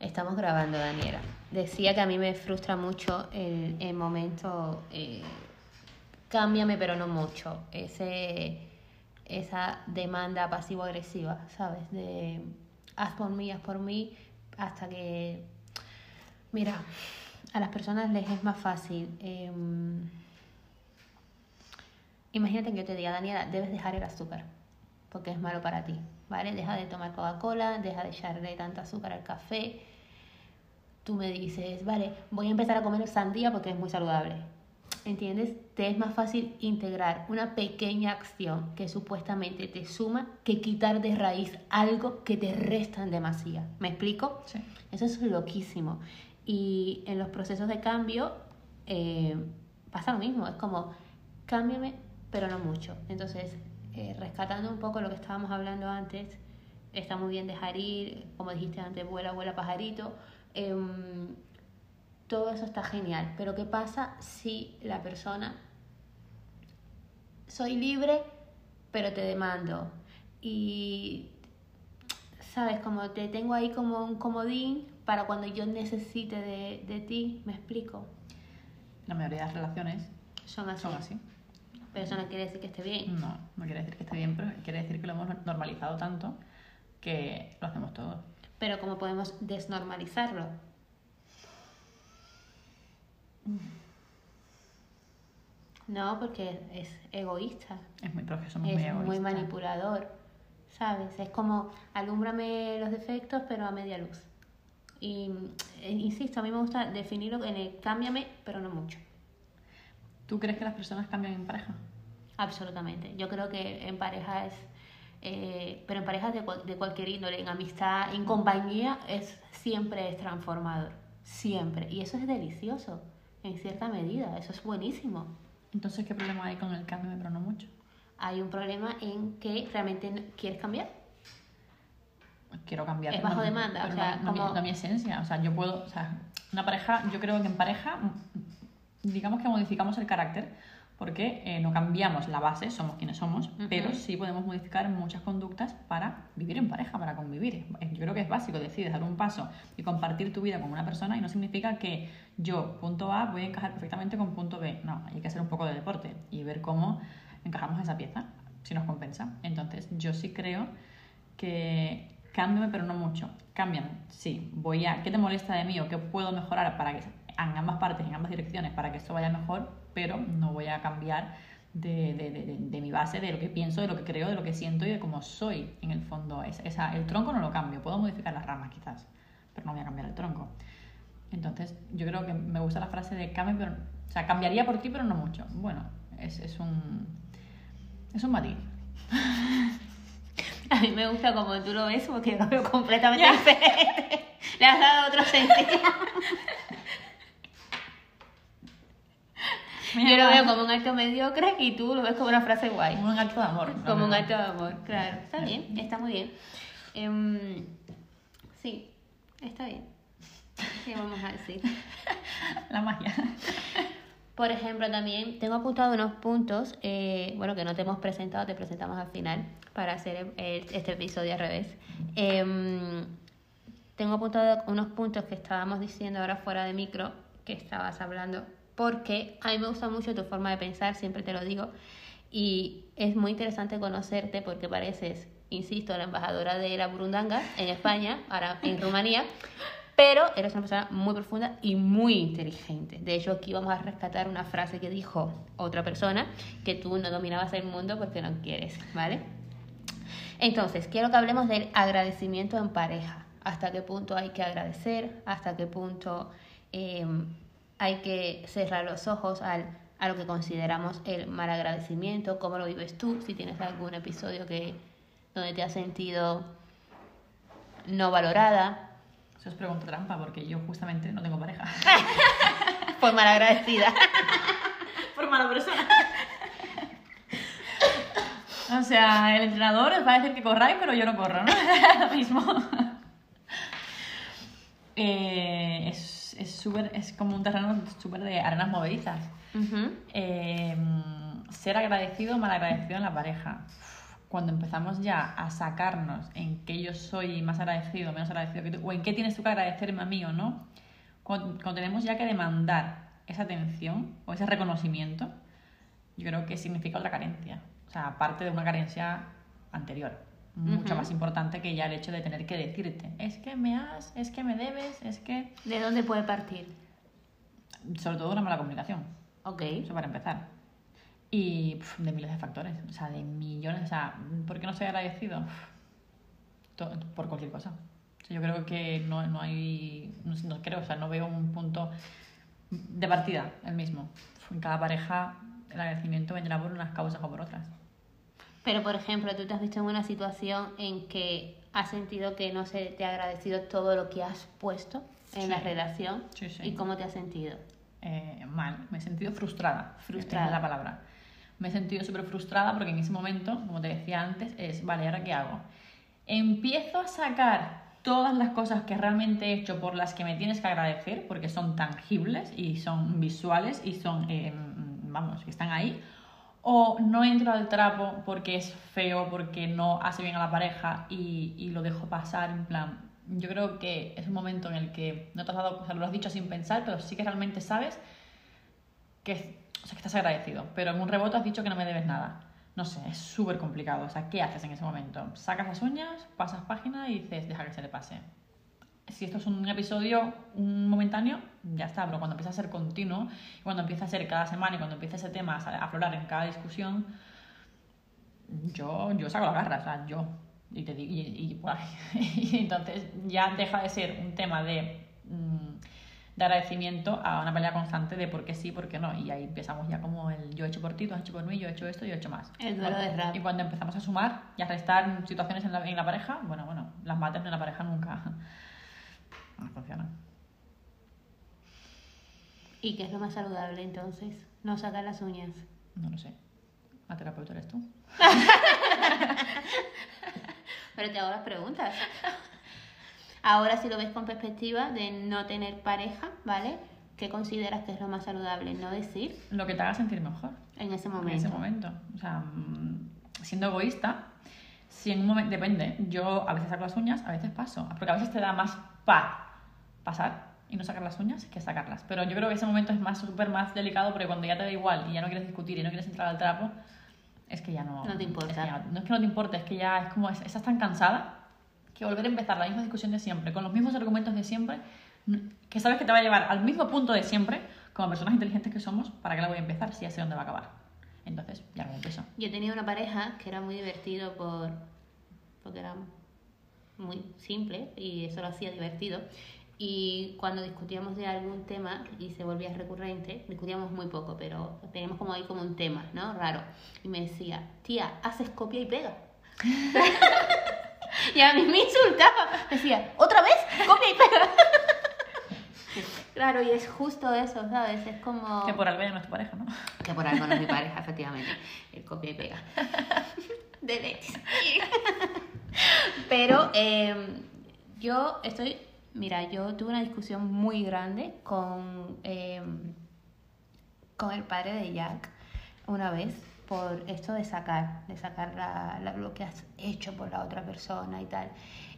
Estamos grabando, Daniela. Decía que a mí me frustra mucho el, el momento, eh, cámbiame pero no mucho, ese, esa demanda pasivo-agresiva, ¿sabes? De haz por mí, haz por mí, hasta que, mira, a las personas les es más fácil. em, imagínate que yo te diga, Daniela, debes dejar el azúcar, porque es malo para ti, ¿vale? Deja de tomar Coca-Cola, deja de echarle tanta azúcar al café. Tú me dices, vale, voy a empezar a comer sandía porque es muy saludable. ¿Entiendes? Te es más fácil integrar una pequeña acción que supuestamente te suma que quitar de raíz algo que te restan demasiado. ¿Me explico? Sí. Eso es loquísimo. Y en los procesos de cambio eh, pasa lo mismo. Es como, cámbiame, pero no mucho. Entonces, eh, rescatando un poco lo que estábamos hablando antes, está muy bien dejar ir, como dijiste antes, vuela, vuela pajarito. Em, todo eso está genial. Pero ¿qué pasa si la persona, soy libre, pero te demando? Y sabes, como te tengo ahí como un comodín para cuando yo necesite de, de ti, ¿me explico? La mayoría de las relaciones Son así. son así. Pero eso no quiere decir que esté bien. No, no quiere decir que esté bien, pero quiere decir que lo hemos normalizado tanto que lo hacemos todo. Pero ¿cómo podemos desnormalizarlo? No, porque es egoísta. Es muy, porque somos es muy muy egoístas. manipulador, ¿sabes? Es como alúmbrame los defectos, pero a media luz. Y eh, insisto, a mí me gusta definirlo en el cámbiame, pero no mucho. ¿Tú crees que las personas cambian en pareja? Absolutamente. Yo creo que en pareja es, eh, pero en parejas de, cual- de cualquier índole, en amistad, en compañía, es siempre es transformador. Siempre. Y eso es delicioso, en cierta medida. Eso es buenísimo. Entonces, ¿qué problema hay con el cambio, pero no mucho? Hay un problema en que realmente quieres cambiar. Quiero cambiar. Es bajo no- demanda, o sea, no, no mi- como- no mi esencia. O sea, yo puedo. O sea, una pareja, yo creo que en pareja, digamos que modificamos el carácter porque eh, no cambiamos la base, somos quienes somos, pero sí podemos modificar muchas conductas para vivir en pareja, para convivir. Yo creo que es básico, decides dar un paso y compartir tu vida con una persona y no significa que yo, punto A, voy a encajar perfectamente con punto B. No, hay que hacer un poco de deporte y ver cómo encajamos esa pieza, si nos compensa. Entonces, yo sí creo que cámbiame, pero no mucho. Cámbiame, sí. Voy a, ¿qué te molesta de mí o qué puedo mejorar para que en ambas partes, en ambas direcciones, para que esto vaya mejor? Pero no voy a cambiar de, de, de, de- de mi base, de lo que pienso, de lo que creo, de lo que siento y de cómo soy. En el fondo, es, esa, el tronco no lo cambio. Puedo modificar las ramas quizás, pero no voy a cambiar el tronco. Entonces, yo creo que me gusta la frase de cambio, pero, o sea, cambiaría por ti, pero no mucho. Bueno, es, es un es un matiz. A mí me gusta como tú lo ves porque lo veo completamente diferente. Le has dado otro sentido. Yo lo veo como un acto mediocre y tú lo ves como una frase guay. Como un acto de amor. Como un verdad. acto de amor, claro. Está bien, está muy bien. Em, sí, está bien. ¿Qué vamos a decir? La magia. Por ejemplo, también tengo apuntado unos puntos, eh, bueno, que no te hemos presentado, te presentamos al final para hacer el- este episodio al revés. Em, tengo apuntado unos puntos que estábamos diciendo ahora fuera de micro, que estabas hablando, porque a mí me gusta mucho tu forma de pensar, siempre te lo digo, y es muy interesante conocerte porque pareces, insisto, la embajadora de la Burundanga en España, ahora en Rumanía, pero eres una persona muy profunda y muy inteligente. De hecho, aquí vamos a rescatar una frase que dijo otra persona, que tú no dominabas el mundo porque no quieres, ¿vale? Entonces, quiero que hablemos del agradecimiento en pareja. ¿Hasta qué punto hay que agradecer? ¿Hasta qué punto eh, hay que cerrar los ojos al, a lo que consideramos el mal agradecimiento? ¿Cómo lo vives tú? Si tienes algún episodio que, donde te has sentido no valorada, Eso es pregunta trampa porque yo justamente no tengo pareja. por mal agradecida. Por mala persona. O sea, el entrenador os va a decir que corráis, pero yo no corro, ¿no? Lo mismo. Eh, es, es, súper- es como un terreno súper de arenas movedizas. Eh, ser agradecido o mal agradecido en la pareja. cuando empezamos ya a sacarnos en qué yo soy más agradecido, menos agradecido que tú, o en qué tienes tú que agradecerme a mí o no, cuando, cuando tenemos ya que demandar esa atención o ese reconocimiento, yo creo que significa otra carencia. O sea, aparte de una carencia anterior, mucho más importante que ya el hecho de tener que decirte, es que me has, es que me debes, es que... ¿De dónde puede partir? Sobre todo una mala comunicación. Ok. Eso para empezar. Y pf, de miles de factores, o sea, de millones, o sea, ¿por qué no estoy agradecido? Por cualquier cosa. O sea, yo creo que no, no hay, no, no creo, o sea, no veo un punto de partida el mismo. En cada pareja el agradecimiento vendrá por unas causas o por otras. Pero, por ejemplo, tú te has visto en una situación en que has sentido que no se te ha agradecido todo lo que has puesto en Sí. la relación. Sí, sí. ¿Y cómo te has sentido? eh, mal, me he sentido frustrada. Frustrada. Es la palabra. Me he sentido súper frustrada porque en ese momento, como te decía antes, es, vale, ¿ahora qué hago? Empiezo a sacar todas las cosas que realmente he hecho por las que me tienes que agradecer, porque son tangibles y son visuales y son, eh, vamos, que están ahí. O no entro al trapo porque es feo, porque no hace bien a la pareja y, y lo dejo pasar en plan, yo creo que es un momento en el que no te has dado, o sea, lo has dicho sin pensar, pero sí que realmente sabes que, o sea, que estás agradecido, pero en un rebote has dicho que no me debes nada. No sé, es súper complicado. O sea, ¿qué haces en ese momento? Sacas las uñas, pasas página y dices, deja que se le pase. Si esto es un episodio un momentáneo, ya está, pero cuando empieza a ser continuo, y cuando empieza a ser cada semana y cuando empieza ese tema a aflorar en cada discusión, yo, yo saco la garra, o sea, yo. Y, te digo, y, y, guay. y entonces ya deja de ser un tema de, mm, de agradecimiento a una pelea constante de por qué sí, por qué no. Y ahí empezamos ya como el yo he hecho por ti, tú has hecho por mí, yo he hecho esto, yo he hecho más. El duelo de rap. Y cuando empezamos a sumar y a restar situaciones en la, en la pareja, bueno, bueno, las mates en la pareja nunca no funcionan. ¿Y qué es lo más saludable entonces? No sacar las uñas. No lo sé. ¿La terapeuta eres tú? Pero te hago las preguntas. Ahora, si lo ves con perspectiva de no tener pareja, ¿vale? ¿Qué consideras que es lo más saludable? No decir Lo que te haga sentir mejor. en ese momento. En ese momento. O sea, mm, siendo egoísta, si en un momento. Depende. Yo a veces saco las uñas, a veces paso. Porque a veces te da más paz pasar y no sacar las uñas que sacarlas. Pero yo creo que ese momento es más súper más delicado porque cuando ya te da igual y ya no quieres discutir y no quieres entrar al trapo, es que ya no. No te importa. es que ya- no es que no te importe, es que ya es como. es- estás tan cansada que volver a empezar la misma discusión de siempre, con los mismos argumentos de siempre, que sabes que te va a llevar al mismo punto de siempre, como personas inteligentes que somos, ¿para qué la voy a empezar si ya sé dónde va a acabar? Entonces, ya no empiezo. Yo tenía una pareja que era muy divertido por porque era muy simple y eso lo hacía divertido. Y cuando discutíamos de algún tema y se volvía recurrente, discutíamos muy poco, pero teníamos como ahí como un tema, ¿no? Raro. Y me decía, tía, haces copia y pega. y a mí me insultaba. Decía, ¿otra vez? Copia y pega. claro, y es justo eso, ¿sabes? Es como... Que por algo ya no es tu pareja, ¿no? Que por algo no es mi pareja, efectivamente. El copia y pega. De Lex. Pero eh, yo estoy. Mira, yo tuve una discusión muy grande con, eh, con el padre de Jack una vez por esto de sacar, de sacar la- la- lo que has hecho por la otra persona y tal.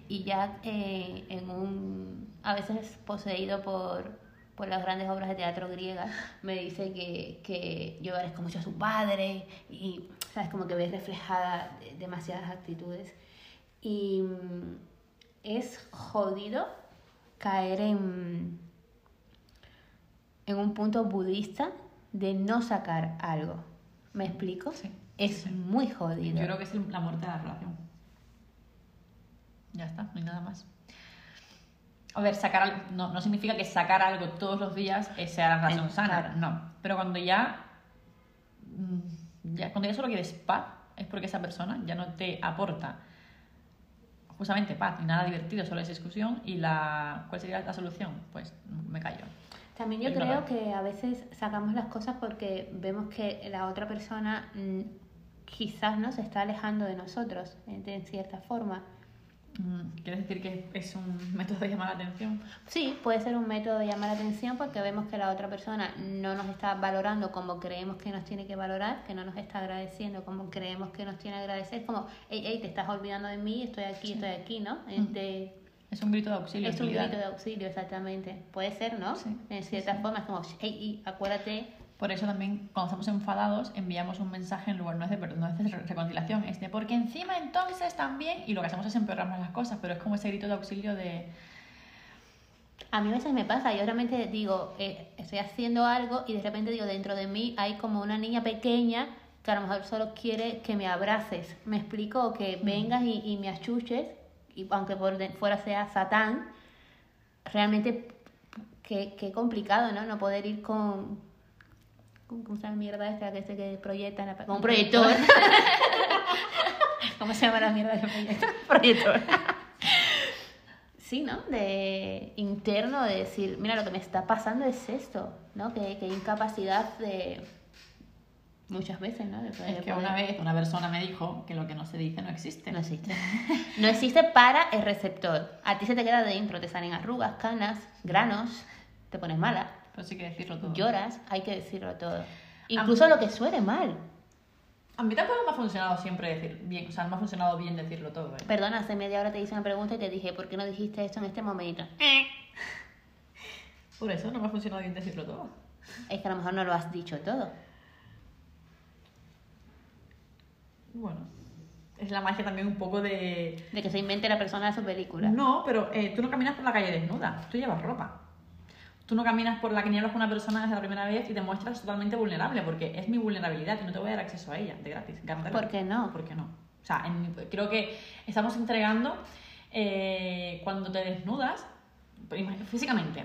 Y Jack, eh, en un. a veces poseído por, por las grandes obras de teatro griegas, me dice que, que yo parezco mucho a su padre y, ¿sabes? Como que ves reflejada de- demasiadas actitudes. Y mm, es jodido caer en, en un punto budista de no sacar algo. ¿Me explico? Sí, Es sí. muy jodido. Yo creo que es la muerte de la relación. Ya está, no hay nada más. A ver, sacar al- no, no significa que sacar algo todos los días eh, sea la relación Eh, sana, claro. no. Pero cuando ya, mm, ya, cuando ya solo quieres paz, es porque esa persona ya no te aporta justamente paz, ni nada divertido, solo es discusión. ¿Y la, cuál sería la solución? Pues me callo. También yo Ignorar. creo que a veces sacamos las cosas porque vemos que la otra persona mm, quizás no se está alejando de nosotros de cierta forma ¿Quieres decir que es un método de llamar la atención? Sí, puede ser un método de llamar la atención porque vemos que la otra persona no nos está valorando como creemos que nos tiene que valorar, que no nos está agradeciendo como creemos que nos tiene que agradecer, como, hey, hey, te estás olvidando de mí, estoy aquí, estoy aquí, ¿no? Este, Es un grito de auxilio. es un grito de auxilio, exactamente. Puede ser, ¿no? Sí, En cierta forma, es como, hey, y acuérdate, Por eso también cuando estamos enfadados enviamos un mensaje en lugar no es de perdón, no es de re- reconciliación, es de porque encima entonces también y lo que hacemos es empeorar más las cosas, pero es como ese grito de auxilio de A mí a veces me pasa, yo realmente digo, eh, estoy haciendo algo y de repente digo, dentro de mí hay como una niña pequeña que a lo mejor solo quiere que me abraces. Me explico, O que vengas y, y me achuches, y aunque por de- fuera sea Satán, realmente qué, qué complicado, ¿no? No poder ir con... con- ¿Cómo se llama la mierda esta que se que proyecta en la Con un proyector. ¿Cómo se llama la mierda del proyector? Proyector. Sí, ¿no? De interno, de decir, mira, lo que me está pasando es esto, ¿no? Que, que incapacidad de... Muchas veces, ¿no? De poder- es que poder- una vez una persona me dijo que lo que no se dice no existe. No existe. No existe para el receptor. A ti se te queda dentro, te salen arrugas, canas, granos, te pones mala, Sí hay que decirlo todo. lloras, hay que decirlo todo. Incluso lo que suene mal. A mí tampoco me ha funcionado siempre decir bien, o sea, no me ha funcionado bien decirlo todo. ¿eh? Perdona, hace media hora te hice una pregunta y te dije, ¿por qué no dijiste esto en este momento? Por eso no me ha funcionado bien decirlo todo. Es que a lo mejor no lo has dicho todo. Bueno, es la magia también un poco de... De que se invente la persona su película. No, pero eh, tú no caminas por la calle desnuda, tú llevas ropa. Tú no caminas por la que hablas con una persona desde la primera vez y te muestras totalmente vulnerable, porque es mi vulnerabilidad y no te voy a dar acceso a ella de gratis. gárratela. ¿Por qué no? ¿Por qué no? O sea, en creo que estamos entregando eh, cuando te desnudas ima- físicamente.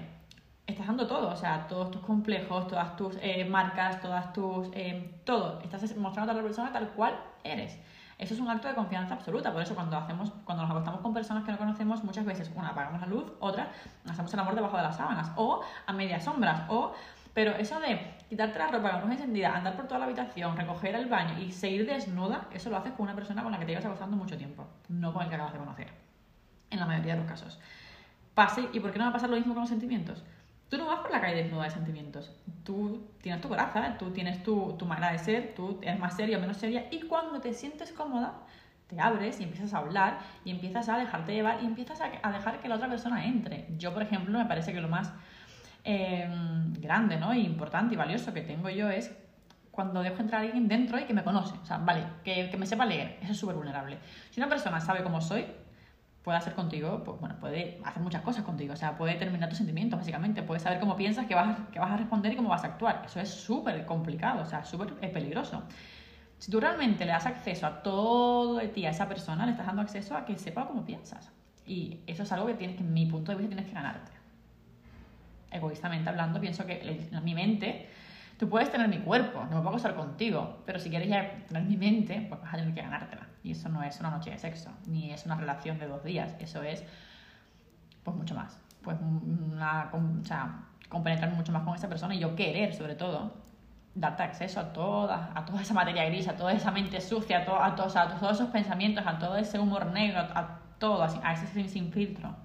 Estás dando todo, o sea, todos tus complejos, todas tus eh, marcas, todas tus... eh, todo. Estás mostrando a la persona tal cual eres. Eso es un acto de confianza absoluta, por eso cuando hacemos, cuando nos acostamos con personas que no conocemos, muchas veces, una, apagamos la luz, otra, hacemos el amor debajo de las sábanas, o a medias sombras, o... Pero eso de quitarte la ropa con luz encendida, andar por toda la habitación, recoger el baño y seguir desnuda, eso lo haces con una persona con la que te llevas acostando mucho tiempo, no con el que acabas de conocer. En la mayoría de los casos. Pase, ¿y por qué no va a pasar lo mismo con los sentimientos? Tú no vas por la calle desnuda de sentimientos. Tú tienes tu coraza, tú tienes tu, tu manera de ser, tú eres más seria o menos seria, y cuando te sientes cómoda, te abres y empiezas a hablar y empiezas a dejarte llevar y empiezas a, dejar que la otra persona entre. Yo, por ejemplo, me parece que lo más eh, grande, ¿no? Y importante y valioso que tengo yo es cuando dejo entrar a alguien dentro y que me conoce. O sea, vale, que, que me sepa leer. Eso es súper vulnerable. Si una persona sabe cómo soy, puede hacer contigo, pues bueno, puede hacer muchas cosas contigo. O sea, puede determinar tus sentimientos, básicamente. Puede saber cómo piensas, que vas, que vas a responder y cómo vas a actuar. Eso es súper complicado, o sea, súper eh, peligroso. Si tú realmente le das acceso a todo de ti a esa persona, le estás dando acceso a que sepa cómo piensas. Y eso es algo que tienes que, en mi punto de vista, tienes que ganarte. Egoístamente hablando, pienso que en mi mente, tú puedes tener mi cuerpo, no me puedo acostar contigo, pero si quieres ya tener mi mente, pues vas a tener que ganártela. Y eso no es una noche de sexo, ni es una relación de dos días, eso es, pues mucho más. Pues una, o sea, compenetrar mucho más con esa persona y yo querer, sobre todo, darte acceso a toda, a toda esa materia gris, a toda esa mente sucia, a, to- a, to- o sea, a todos esos pensamientos, a todo ese humor negro, a, a todo, a ese sin, sin filtro.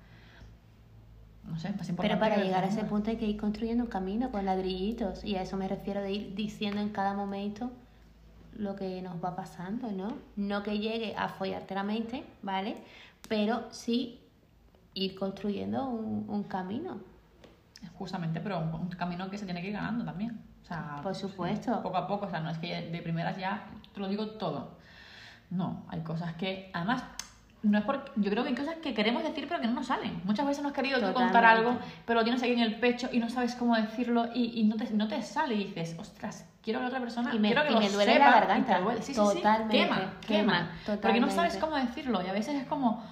No sé, es. Pero para llegar a ese punto hay que ir construyendo un camino con ladrillitos. Y a eso me refiero de ir diciendo en cada momento lo que nos va pasando, ¿no? No que llegue a follarte la mente, ¿vale? Pero sí ir construyendo un, un camino. Justamente, pero un, un camino que se tiene que ir ganando también. O sea, Por supuesto. poco a poco, o sea, no es que de primeras ya te lo digo todo. No, hay cosas que, además, no es porque, yo creo que hay cosas que queremos decir pero que no nos salen. Muchas veces nos has querido tú contar Totalmente. algo, pero lo tienes aquí en el pecho y no sabes cómo decirlo y, y no, te, no te sale y dices, ostras, quiero que otra persona, Y me- quiero que y lo me duele sepa la garganta. duele. Sí, sí, Totalmente, sí, quema, quema. quema, Porque no sabes totalmente. cómo decirlo y a veces es como,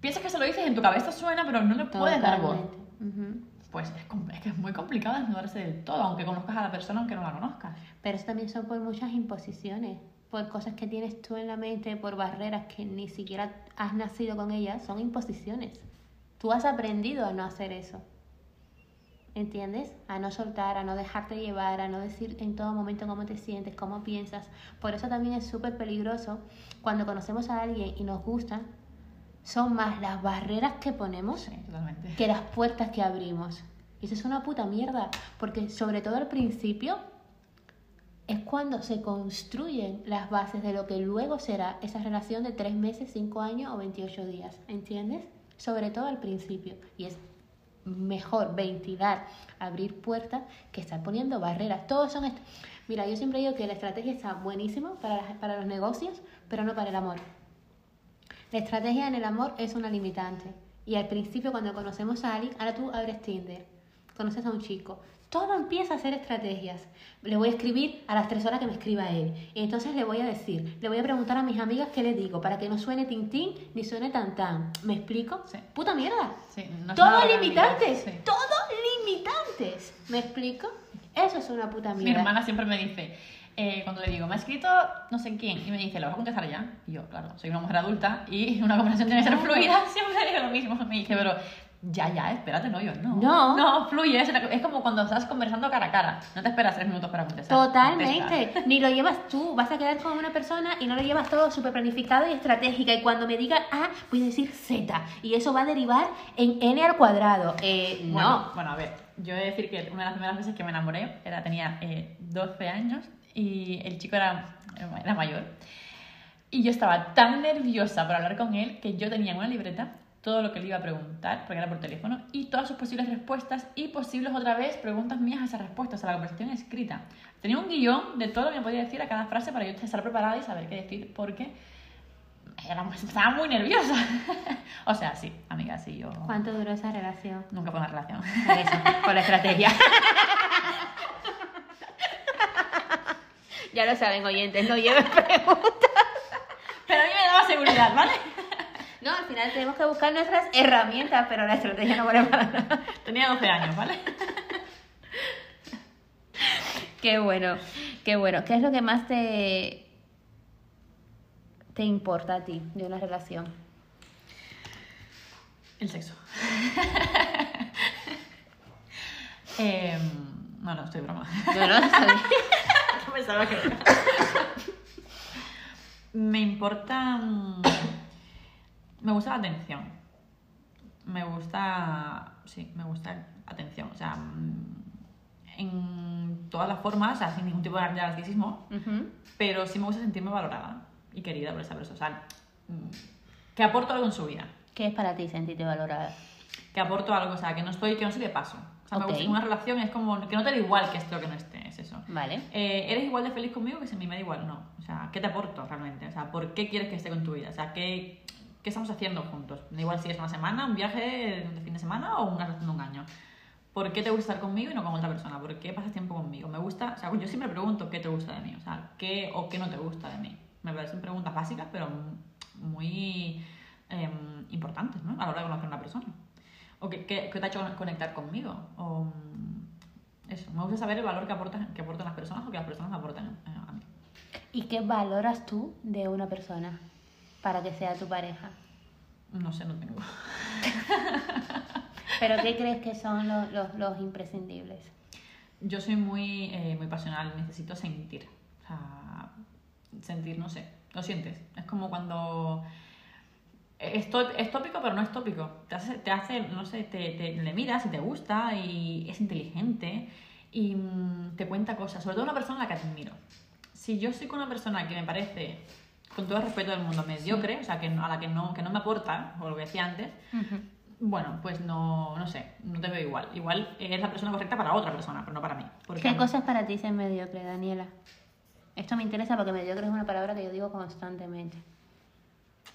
piensas que se lo dices en tu cabeza suena pero no le puedes dar voz. Totalmente. Ujú. Pues es que es muy complicado desnudarse del todo, aunque conozcas a la persona, aunque no la conozcas. Pero eso también son por muchas imposiciones, por cosas que tienes tú en la mente, por barreras que ni siquiera has nacido con ellas, son imposiciones. Tú has aprendido a no hacer eso. ¿Entiendes? A no soltar, a no dejarte llevar, a no decir en todo momento cómo te sientes, cómo piensas. Por eso también es súper peligroso cuando conocemos a alguien y nos gusta, son más las barreras que ponemos Sí, que las puertas que abrimos. Y eso es una puta mierda, porque sobre todo al principio es cuando se construyen las bases de lo que luego será esa relación de tres meses, cinco años o 28 días, ¿entiendes? Sobre todo al principio. Y es mejor ventilar, abrir puertas que estar poniendo barreras. Todos son... Mira, yo siempre digo que la estrategia está buenísima para, las- para los negocios, pero no para el amor. La estrategia en el amor es una limitante. Y al principio, cuando conocemos a alguien, ahora tú abres Tinder, conoces a un chico, todo empieza a ser estrategias. Le voy a escribir a las tres horas que me escriba él. Y entonces le voy a decir, le voy a preguntar a mis amigas qué le digo, para que no suene tintín ni suene tan tan. ¿Me explico? Sí. Puta mierda. Sí, no Todo limitantes. Sí. Todo limitantes. ¿Me explico? Eso es una puta Mi mierda. hermana siempre me dice, eh, cuando le digo, me ha escrito no sé quién, y me dice, ¿lo vas a contestar ya? Y yo, claro, soy una mujer adulta y una conversación tiene que ser fluida, siempre digo lo mismo. Me dice, pero ya, ya, espérate, no, yo no. No. No, fluye, es, como cuando estás conversando cara a cara, no te esperas tres minutos para contestar. Totalmente. Ni lo llevas tú. Vas a quedar con una persona y no lo llevas todo súper planificado y estratégica. Y cuando me diga A, voy a decir Z. Y eso va a derivar en N al cuadrado. Eh, no. Bueno, bueno, a ver, yo he de decir que una de las primeras veces que me enamoré era, tenía eh, 12 años y el chico era, era mayor. Y yo estaba tan nerviosa por hablar con él que yo tenía en una libreta todo lo que le iba a preguntar, porque era por teléfono, y todas sus posibles respuestas y posibles otra vez preguntas mías a esas respuestas, a la conversación escrita. Tenía un guion de todo lo que me podía decir a cada frase para yo estar preparada y saber qué decir, porque era, estaba muy nerviosa. o sea, sí, amiga, sí, yo ¿Cuánto duró esa relación? nunca fue una relación. Por eso, por la estrategia. ya lo saben, oyentes, no lleven preguntas. Pero a mí me daba seguridad, ¿vale? No, al final tenemos que buscar nuestras herramientas, pero la estrategia no vale para nada. Tenía 12 años, ¿vale? Qué bueno, qué bueno. ¿Qué es lo que más te, te importa a ti de una relación? El sexo. eh, no, no, estoy broma. Yo no sé. Pensaba que Me importa. Me gusta la atención. Me gusta. Sí, me gusta la atención. O sea, mm, en todas las formas, o sea, sin ningún tipo de narcisismo, Ujú. pero sí me gusta sentirme valorada y querida por esa persona. O sea, mm, que aporto algo en su vida. ¿Qué es para ti sentirte valorada? que aporto algo, o sea, que no estoy, que no soy de paso. O sea, me Ok. gusta una relación es como que no te da igual que esté o que no esté, es eso. Vale. Eh, ¿Eres igual de feliz conmigo que si a mí me da igual? No. O sea, ¿qué te aporto realmente? O sea, ¿por qué quieres que esté con tu vida? O sea, ¿qué, qué estamos haciendo juntos? Igual si es una semana, un viaje de fin de semana o una relación de un año. ¿Por qué te gusta estar conmigo y no con otra persona? ¿Por qué pasas tiempo conmigo? Me gusta, o sea, yo siempre pregunto qué te gusta de mí, o sea, qué o qué no te gusta de mí. Me parecen preguntas básicas, pero muy em, importantes, ¿no? A la hora de conocer a una persona. ¿O qué, qué- qué te ha hecho conectar conmigo? O, mm, eso, me gusta saber el valor que aportan, que aportan las personas o que las personas aportan eh, a mí. ¿Y qué valoras tú de una persona para que sea tu pareja? No sé, no tengo. ¿Pero qué crees que son los, los, los imprescindibles? Yo soy muy, eh, muy pasional, necesito sentir. O sea, sentir, no sé, lo sientes. Es como cuando... Es, tó- es tópico, pero no es tópico. Te hace, te hace no sé, te, te- le miras y te gusta y es inteligente y mm, te cuenta cosas. Sobre todo una persona a la que admiro. Si yo soy con una persona que me parece, con todo el respeto del mundo, mediocre, o sea, que a la que no, que no me aporta, o lo que decía antes, bueno, pues no, no sé, no te veo igual. Igual es la persona correcta para otra persona, pero no para mí. Porque ¿Qué cosas para ti ser mediocre, Daniela? Esto me interesa porque mediocre es una palabra que yo digo constantemente.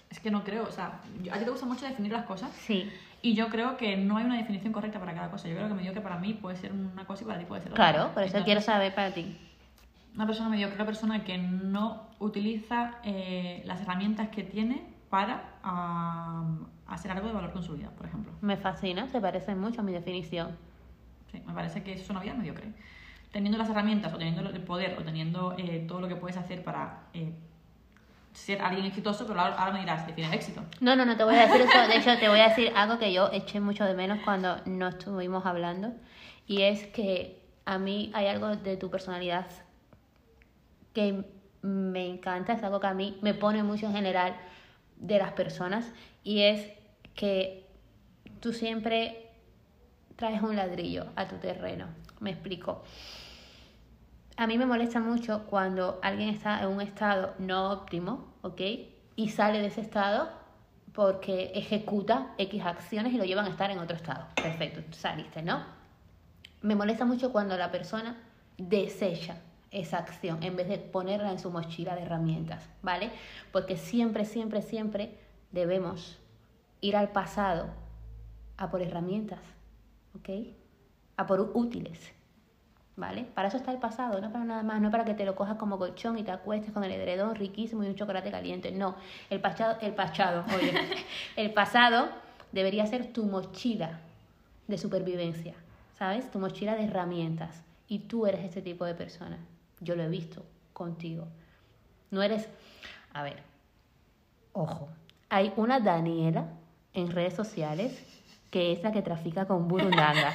Es que no creo, o sea, a ti te gusta mucho definir las cosas Sí. y yo creo que no hay una definición correcta para cada cosa. Yo creo que mediocre para mí puede ser una cosa y para ti puede ser otra. Claro, por eso Entonces, quiero saber para ti. Una persona mediocre una persona que no utiliza eh, las herramientas que tiene para hacer algo de valor con su vida, por ejemplo. Me fascina, se parece mucho a mi definición. Sí, me parece que eso es una vida mediocre. Teniendo las herramientas o teniendo el poder o teniendo eh, todo lo que puedes hacer para eh, ser alguien exitoso, pero ahora, ahora me dirás, define el éxito. No, no, no te voy a decir eso. De hecho, te voy a decir algo que yo eché mucho de menos cuando no estuvimos hablando. Y es que a mí hay algo de tu personalidad que me encanta, es algo que a mí me pone mucho en general de las personas. Y es que tú siempre traes un ladrillo a tu terreno. Me explico. A mí me molesta mucho cuando alguien está en un estado no óptimo, ¿ok? Y sale de ese estado porque ejecuta X acciones y lo llevan a estar en otro estado. Perfecto, saliste, ¿no? Me molesta mucho cuando la persona desecha esa acción en vez de ponerla en su mochila de herramientas, ¿vale? Porque siempre, siempre, siempre debemos ir al pasado a por herramientas, ¿ok? A por útiles, ¿vale? Para eso está el pasado, no para nada más, no para que te lo cojas como colchón y te acuestes con el edredón riquísimo y un chocolate caliente, no. El pasado, el pasado, oye, el pasado debería ser tu mochila de supervivencia, ¿sabes? Tu mochila de herramientas. Y tú eres este tipo de persona. Yo lo he visto contigo. No eres, a ver, ojo, hay una Daniela en redes sociales que es la que trafica con burundanga.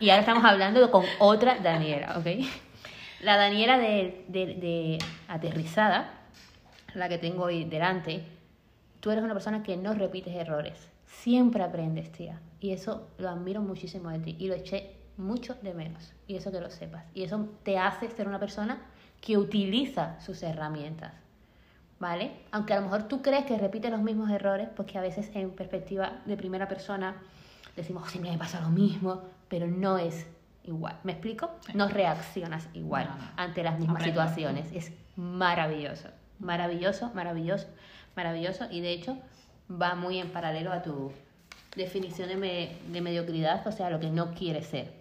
y ahora estamos hablando con otra Daniela, ¿ok? La Daniela de, de, aterrizada, la que tengo hoy delante, tú eres una persona que no repites errores. Siempre aprendes, tía. Y eso lo admiro muchísimo de ti. Y lo eché mucho de menos. Y eso que lo sepas. Y eso te hace ser una persona que utiliza sus herramientas. ¿Vale? Aunque a lo mejor tú crees que repites los mismos errores, porque a veces en perspectiva de primera persona decimos, sí, me pasa lo mismo, pero no es igual. ¿Me explico? No reaccionas igual No, no. ante las mismas Aprendo. situaciones. Es maravilloso, maravilloso, maravilloso, maravilloso. Y de hecho va muy en paralelo a tu definición de, de mediocridad, o sea, lo que no quieres ser.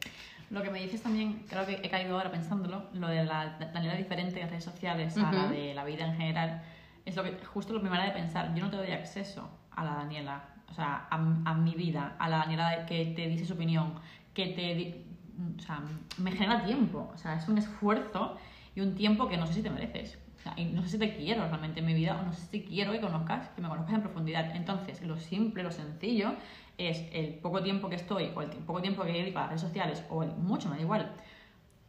Lo que me dices también, creo que he caído ahora pensándolo, lo de la Daniela diferente en redes sociales a la Ujú. de la vida en general, es lo que justo lo primero de pensar. Yo no te doy acceso a la Daniela, o sea, a, a mi vida, a la Daniela que te dice su opinión, que te. O sea, me genera tiempo, o sea, es un esfuerzo y un tiempo que no sé si te mereces. O sea, y no sé si te quiero realmente en mi vida o no sé si quiero que conozcas, que me conozcas en profundidad. Entonces, lo simple, lo sencillo es el poco tiempo que estoy o el poco tiempo que dedico a las redes sociales o el mucho, me da igual,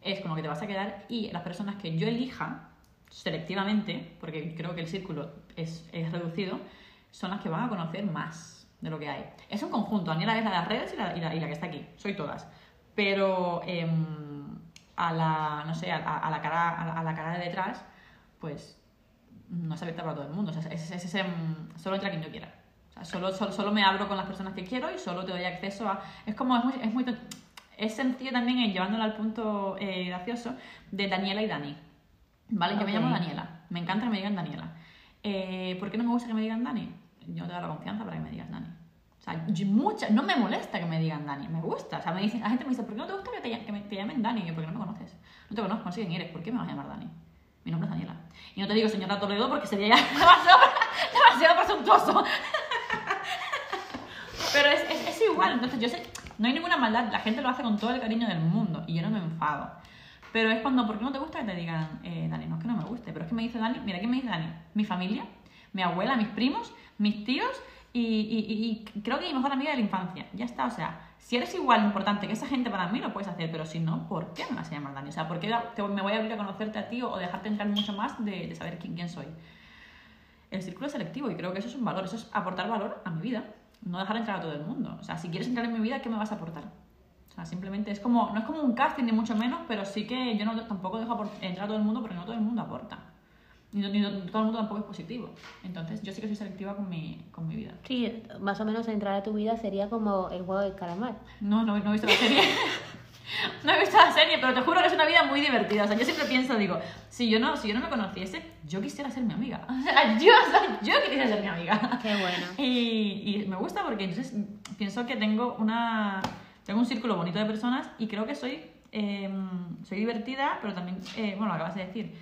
es con lo que te vas a quedar y las personas que yo elija selectivamente, porque creo que el círculo es, es reducido, son las que van a conocer más de lo que hay. Es un conjunto, Daniela es la de las redes y la, y la, que está aquí, soy todas. Pero em, a la, no sé, a, la cara, a la, cara de detrás, pues no es abierta para todo el mundo. Es, es ese, mm, solo entra quien yo quiera. O sea, solo, solo, solo me abro con las personas que quiero y solo te doy acceso a... Es como, es muy... Es, muy, es sencillo también en llevándolo al punto eh, gracioso de Daniela y Dani. ¿Vale? Yo me llamo Daniela. Me encanta que me digan Daniela. Eh, ¿Por qué no me gusta que me digan Dani? Yo no te doy la confianza para que me digas Dani. O sea, mucha, no me molesta que me digan Dani, me gusta. O sea, me dicen, la gente me dice, ¿por qué no te gusta que te, ll- que me- te llamen Dani? Y yo, porque no me conoces. No te conozco, no sé quién eres. ¿Por qué me vas a llamar Dani? Mi nombre es Daniela. Y no te digo señora Toledo porque sería ya demasiado, demasiado presuntuoso. Pero es, es, igual, entonces yo sé, no hay ninguna maldad, la gente lo hace con todo el cariño del mundo y yo no me enfado. Pero es cuando, ¿por qué no te gusta que te digan, eh, Dani? No es que no me guste, pero es que me dice Dani, mira, ¿quién me dice Dani? Mi familia, mi abuela, mis primos, mis tíos y, creo que mi mejor amiga de la infancia. Ya está, o sea, si eres igual importante que esa gente para mí, lo puedes hacer, pero si no, ¿por qué me vas a llamar Dani? O sea, ¿por qué me voy a abrir a conocerte a ti o dejarte entrar mucho más de, saber quién, quién soy? El círculo selectivo y creo que eso es un valor, eso es aportar valor a mi vida, no dejar entrar a todo el mundo. O sea, si quieres entrar en mi vida, ¿qué me vas a aportar? O sea, simplemente es como, no es como un casting ni mucho menos, pero sí que yo no, tampoco dejo entrar a todo el mundo porque no todo el mundo aporta. Ni, no- ni no- todo el mundo tampoco es positivo. Entonces, yo sí que soy selectiva con mi, con mi vida. Sí, más o menos entrar a tu vida sería como el juego del calamar. No, no, no he visto la serie. no he visto la serie, pero te juro que es una vida muy divertida. O sea, yo siempre pienso, digo, si yo no, si yo no me conociese, yo quisiera ser mi amiga. O sea, yo, o sea, yo quisiera ser mi amiga. Qué bueno. Y, y me gusta porque entonces pienso que tengo una tengo un círculo bonito de personas y creo que soy eh, soy divertida, pero también, eh, bueno, lo acabas de decir,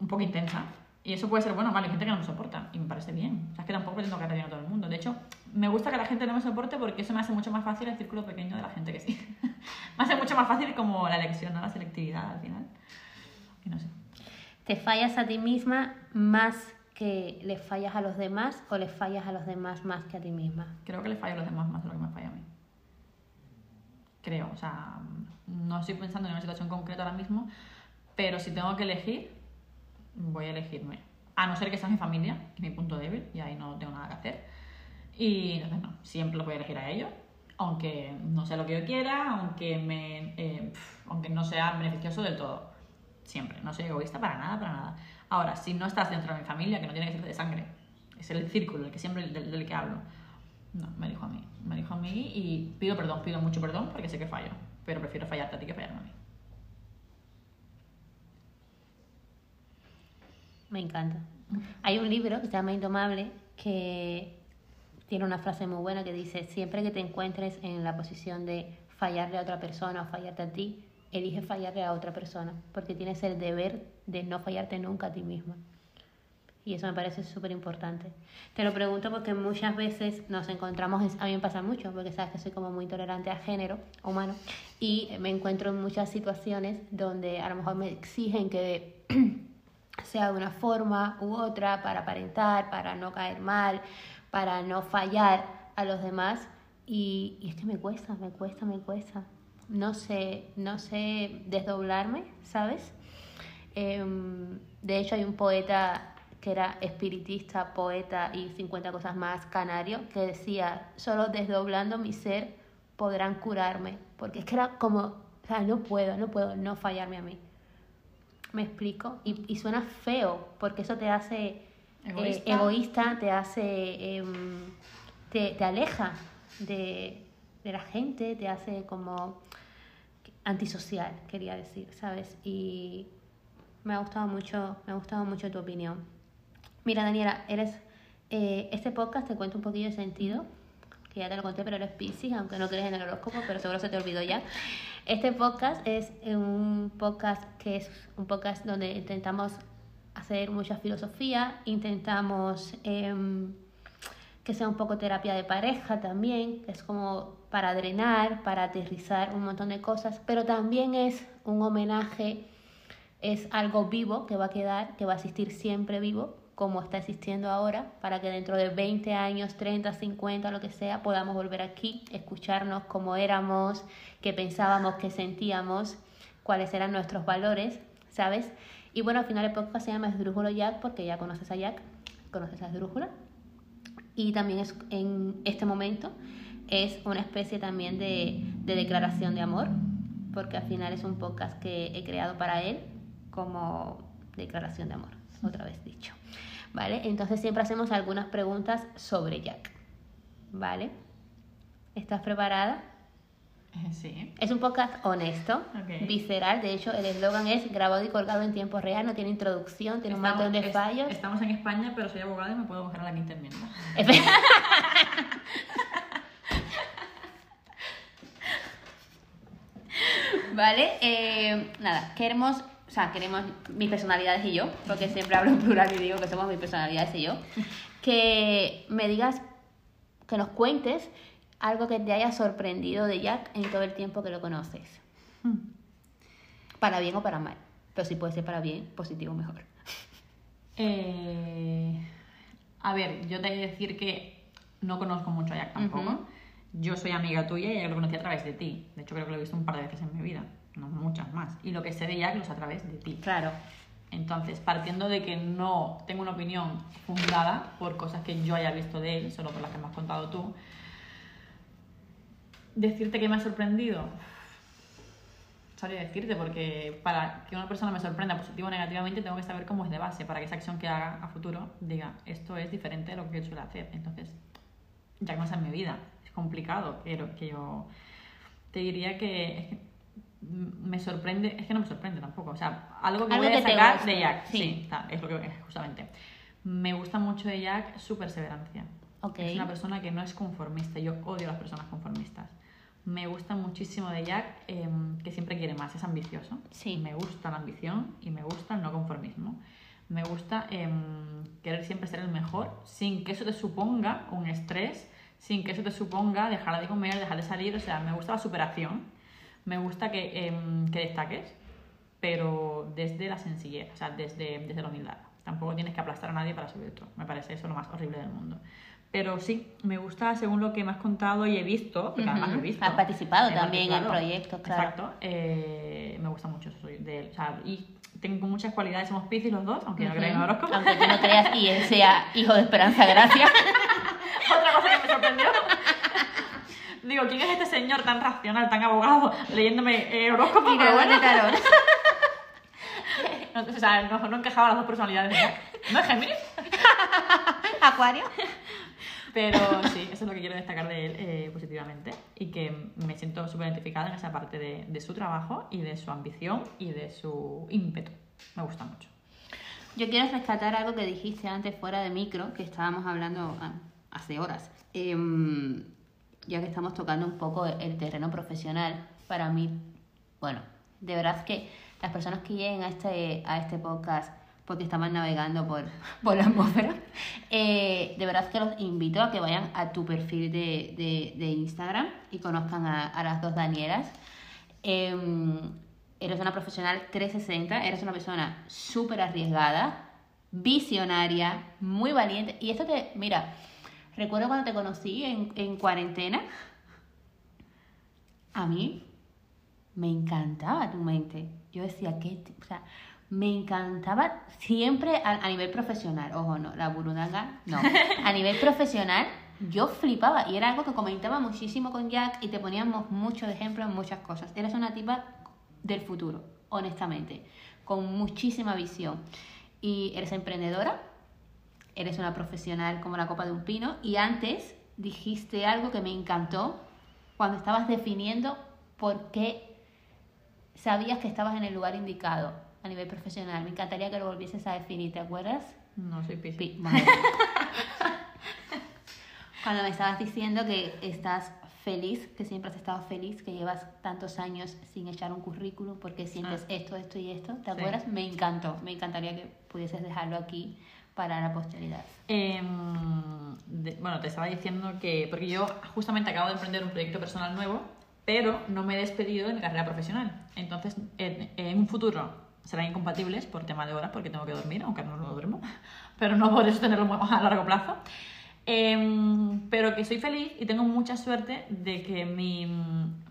un poco intensa. Y eso puede ser bueno, vale, hay gente que no me soporta y me parece bien. O sea, es que tampoco pretendo que bien a todo el mundo. De hecho, me gusta que la gente no me soporte porque eso me hace mucho más fácil el círculo pequeño de la gente que sí. me hace mucho más fácil como la elección, ¿no? la selectividad al final. Y no sé. ¿Te fallas a ti misma más que le fallas a los demás o le fallas a los demás más que a ti misma? Creo que le fallo a los demás más de lo que me falla a mí. Creo, o sea, no estoy pensando en una situación concreta ahora mismo, pero si tengo que elegir, voy a elegirme. A no ser que sea mi familia, que es mi punto débil, y ahí no tengo nada que hacer. Y entonces no, siempre lo voy a elegir a ellos, aunque no sea lo que yo quiera, aunque, me, eh, aunque no sea beneficioso del todo. Siempre, no soy egoísta para nada, para nada. Ahora, si no estás dentro de mi familia, que no tiene que ser de sangre, es el círculo el que siempre del, del que hablo. No, me dijo a mí, me dijo a mí y pido perdón, pido mucho perdón porque sé que fallo, pero prefiero fallarte a ti que fallarme a mí. Me encanta. Hay un libro que se llama Indomable que tiene una frase muy buena que dice, siempre que te encuentres en la posición de fallarle a otra persona o fallarte a ti, elige fallarle a otra persona, porque tienes el deber de no fallarte nunca a ti misma. Y eso me parece súper importante. Te lo pregunto porque muchas veces nos encontramos, a mí me pasa mucho, porque sabes que soy como muy intolerante a género humano, y me encuentro en muchas situaciones donde a lo mejor me exigen que sea de una forma u otra para aparentar, para no caer mal, para no fallar a los demás. Y, y es que me cuesta, me cuesta, me cuesta. No sé, no sé desdoblarme, ¿sabes? Em, de hecho, hay un poeta que era espiritista, poeta y 50 cosas más, canario, que decía, solo desdoblando mi ser podrán curarme. Porque es que era como, o sea, no puedo, no puedo no fallarme a mí. ¿Me explico? Y, y suena feo, porque eso te hace eh, Egoísta. te hace, em, te, te aleja de, de la gente, te hace como antisocial, quería decir, ¿sabes? Y me ha gustado mucho, me ha gustado mucho tu opinión. Mira, Daniela, eres eh, este podcast te cuento un poquillo de sentido, ya te lo conté, pero eres Piscis, aunque no crees en el horóscopo, pero seguro se te olvidó ya. Este podcast es un podcast que es un podcast donde intentamos hacer mucha filosofía, intentamos em, que sea un poco terapia de pareja también, es como para drenar, para aterrizar un montón de cosas, pero también es un homenaje, es algo vivo que va a quedar, que va a existir siempre vivo, como está existiendo ahora, para que dentro de 20 años, 30, 50, lo que sea, podamos volver aquí, escucharnos como éramos, qué pensábamos, qué sentíamos, cuáles eran nuestros valores, ¿sabes? Y bueno, al final el podcast se llama Esdrújulo Jack porque ya conoces a Jack, conoces a Esdrújula. Y también es en este momento es una especie también de, de declaración de amor, porque al final es un podcast que he creado para él como declaración de amor, otra vez dicho. ¿Vale? Entonces siempre hacemos algunas preguntas sobre Jack. ¿Vale? ¿Estás preparada? Eh, Sí. Es un podcast honesto, Ok. visceral. De hecho, el eslogan es grabado y colgado en tiempo real, no tiene introducción, tiene un montón de es- fallos. Estamos en España, pero soy abogada y me puedo coger a la quinta enmienda. Vale, eh, nada, queremos, o sea, queremos mis personalidades y yo, porque siempre hablo en plural y digo que somos mis personalidades y yo, que me digas, que nos cuentes algo que te haya sorprendido de Jack en todo el tiempo que lo conoces. Para bien o para mal, pero si puede ser para bien, positivo mejor. Eh, a ver, yo te he de decir que no conozco mucho a Jack tampoco. Yo soy amiga tuya y yo lo conocí a través de ti. De hecho, creo que lo he visto un par de veces en mi vida, no muchas más. Y lo que sé de sé a través de ti. Claro. Entonces, partiendo de que no tengo una opinión fundada por cosas que yo haya visto de él, solo por las que me has contado tú, decirte que me ha sorprendido, sabría decirte, porque para que una persona me sorprenda positivo o negativamente, tengo que saber cómo es de base, para que esa acción que haga a futuro diga, esto es diferente de lo que yo suele hacer. Entonces, ya que no es en mi vida, es complicado, pero que yo te diría que, es que me sorprende, es que no me sorprende tampoco, o sea, algo que Algo voy a guste, de Jack, sí. sí, ta, es lo que es, justamente. Me gusta mucho de Jack su perseverancia. Ok. Es una persona que no es conformista, yo odio a las personas conformistas. Me gusta muchísimo de Jack em, que siempre quiere más, es ambicioso. Sí. Me gusta la ambición y me gusta el no conformismo. Me gusta em, querer siempre ser el mejor sin que eso te suponga un estrés, sin que eso te suponga dejar de comer, dejar de salir. O sea, me gusta la superación, me gusta que, em, que destaques, pero desde la sencillez, o sea, desde, desde la humildad. Tampoco tienes que aplastar a nadie para subir tú. Me parece eso lo más horrible del mundo. Pero sí, me gusta según lo que me has contado y he visto, porque además lo he visto. Has participado también en proyectos, claro. Exacto. eh, me gusta mucho eso de él. O sea, y tengo muchas cualidades, somos piscis los dos, aunque no crean en horóscopo. Aunque tú no creas y él sea hijo de Esperanza Gracia. Otra cosa que me sorprendió. Digo, ¿quién es este señor tan racional, tan abogado, leyéndome eh? Pero Tirador bueno, tarot. no, o sea, no, no encajaba las dos personalidades. ¿verdad? ¿No es Géminis? Acuario. Pero sí, eso es lo que quiero destacar de él eh, positivamente y que me siento súper identificada en esa parte de, de su trabajo y de su ambición y de su ímpetu. Me gusta mucho. Yo quiero rescatar algo que dijiste antes fuera de micro, que estábamos hablando ah, hace horas. Em, ya que estamos tocando un poco el terreno profesional, para mí, bueno, de verdad que las personas que lleguen a este, a este podcast porque estaban navegando por, por la atmósfera, eh, de verdad que los invito a que vayan a tu perfil de, de, Instagram y conozcan a, a las dos Danielas. Em, eres una profesional 360, eres una persona súper arriesgada, visionaria, muy valiente. Y esto te, mira, recuerdo cuando te conocí en, en cuarentena, a mí me encantaba tu mente. Yo decía que, o sea, me encantaba siempre a, a nivel profesional. Ojo, no, la burundanga, no. A nivel profesional, yo flipaba y era algo que comentaba muchísimo con Jack y te poníamos muchos ejemplos en muchas cosas. Eres una tipa del futuro, honestamente, con muchísima visión. Y eres emprendedora, eres una profesional como la copa de un pino y antes dijiste algo que me encantó cuando estabas definiendo por qué sabías que estabas en el lugar indicado a nivel profesional. Me encantaría que lo volvieses a definir, ¿te acuerdas? No soy Piscis. Cuando me estabas diciendo que estás feliz, que siempre has estado feliz, que llevas tantos años sin echar un currículum porque sientes Ah. esto, esto y esto, ¿te Sí. acuerdas? Me encantó. Me encantaría que pudieses dejarlo aquí para la posteridad. Em, bueno, te estaba diciendo que. Porque yo justamente acabo de emprender un proyecto personal nuevo, pero no me he despedido de mi carrera profesional. Entonces, en, un futuro serán incompatibles por tema de horas, porque tengo que dormir, aunque no lo duermo, pero no por eso tenerlo a largo plazo. Em, pero que soy feliz y tengo mucha suerte de que mi,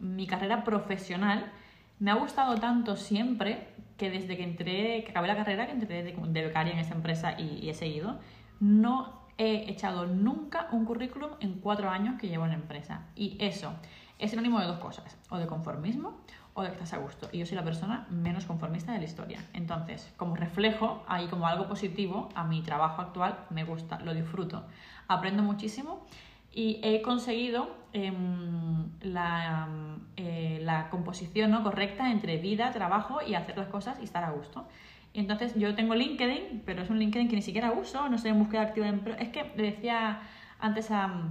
mi carrera profesional me ha gustado tanto siempre que desde que entré, que acabé la carrera, que entré de, de becaria en esa empresa y, y he seguido, no he echado nunca un currículum en cuatro años que llevo en la empresa. Y eso es sinónimo de dos cosas, o de conformismo o de que estás a gusto. Y yo soy la persona menos conformista de la historia. Entonces, como reflejo, ahí como algo positivo a mi trabajo actual, me gusta, lo disfruto, aprendo muchísimo y he conseguido em, la, eh, la composición ¿no? correcta entre vida, trabajo y hacer las cosas y estar a gusto. Entonces yo tengo LinkedIn, pero es un LinkedIn que ni siquiera uso, no estoy en búsqueda activa de empleo. Es que le decía antes a,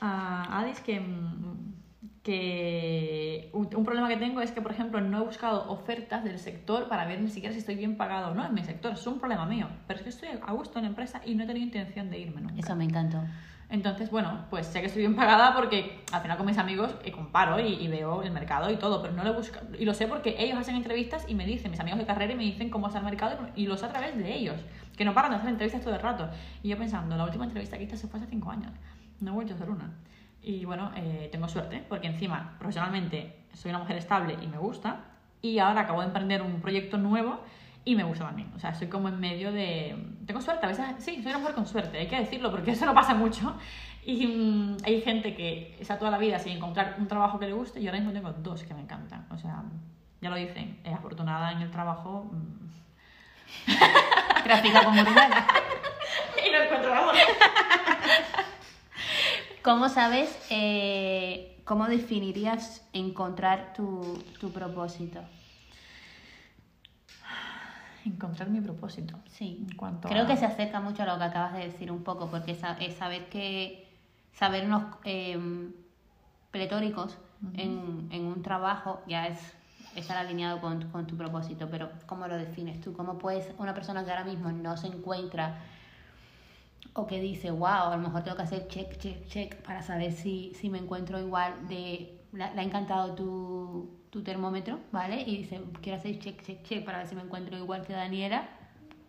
a Adis que, que un problema que tengo es que, por ejemplo, no he buscado ofertas del sector para ver ni siquiera si estoy bien pagado o no en mi sector. Es un problema mío, pero es que estoy a gusto en la empresa y no he tenido intención de irme nunca. Eso me encantó. Entonces, bueno, pues sé que estoy bien pagada porque al final con mis amigos eh, comparo y, y veo el mercado y todo, pero no lo busco. Y lo sé porque ellos hacen entrevistas y me dicen, mis amigos de carrera, y me dicen cómo está el mercado y lo sé a través de ellos, que no paran de hacer entrevistas todo el rato. Y yo pensando, la última entrevista que hice se fue hace cinco años, no he vuelto a hacer una. Y bueno, eh, tengo suerte porque encima, profesionalmente, soy una mujer estable y me gusta. Y ahora acabo de emprender un proyecto nuevo y me gusta también. O sea, soy como en medio de... Tengo suerte, a veces sí, soy una mujer con suerte, hay que decirlo porque eso no pasa mucho. Y mm, hay gente que está toda la vida sin encontrar un trabajo que le guste y ahora mismo tengo dos que me encantan. O sea, ya lo dicen, es afortunada en el trabajo mm, Trafica con burbujas. y no encuentro trabajo. ¿Cómo sabes, eh, cómo definirías encontrar tu, tu propósito? Encontrar mi propósito. Sí, En cuanto creo a- que se acerca mucho a lo que acabas de decir un poco, porque es, es saber que sabernos eh, pletóricos en, en un trabajo ya es estar alineado con, con tu propósito, pero ¿cómo lo defines tú? ¿Cómo puedes, una persona que ahora mismo no se encuentra o que dice, wow, a lo mejor tengo que hacer check, check, check para saber si, si me encuentro igual de, le, ha encantado tu, tu termómetro, ¿vale? Y dice, quiero hacer check, check, check para ver si me encuentro igual que Daniela,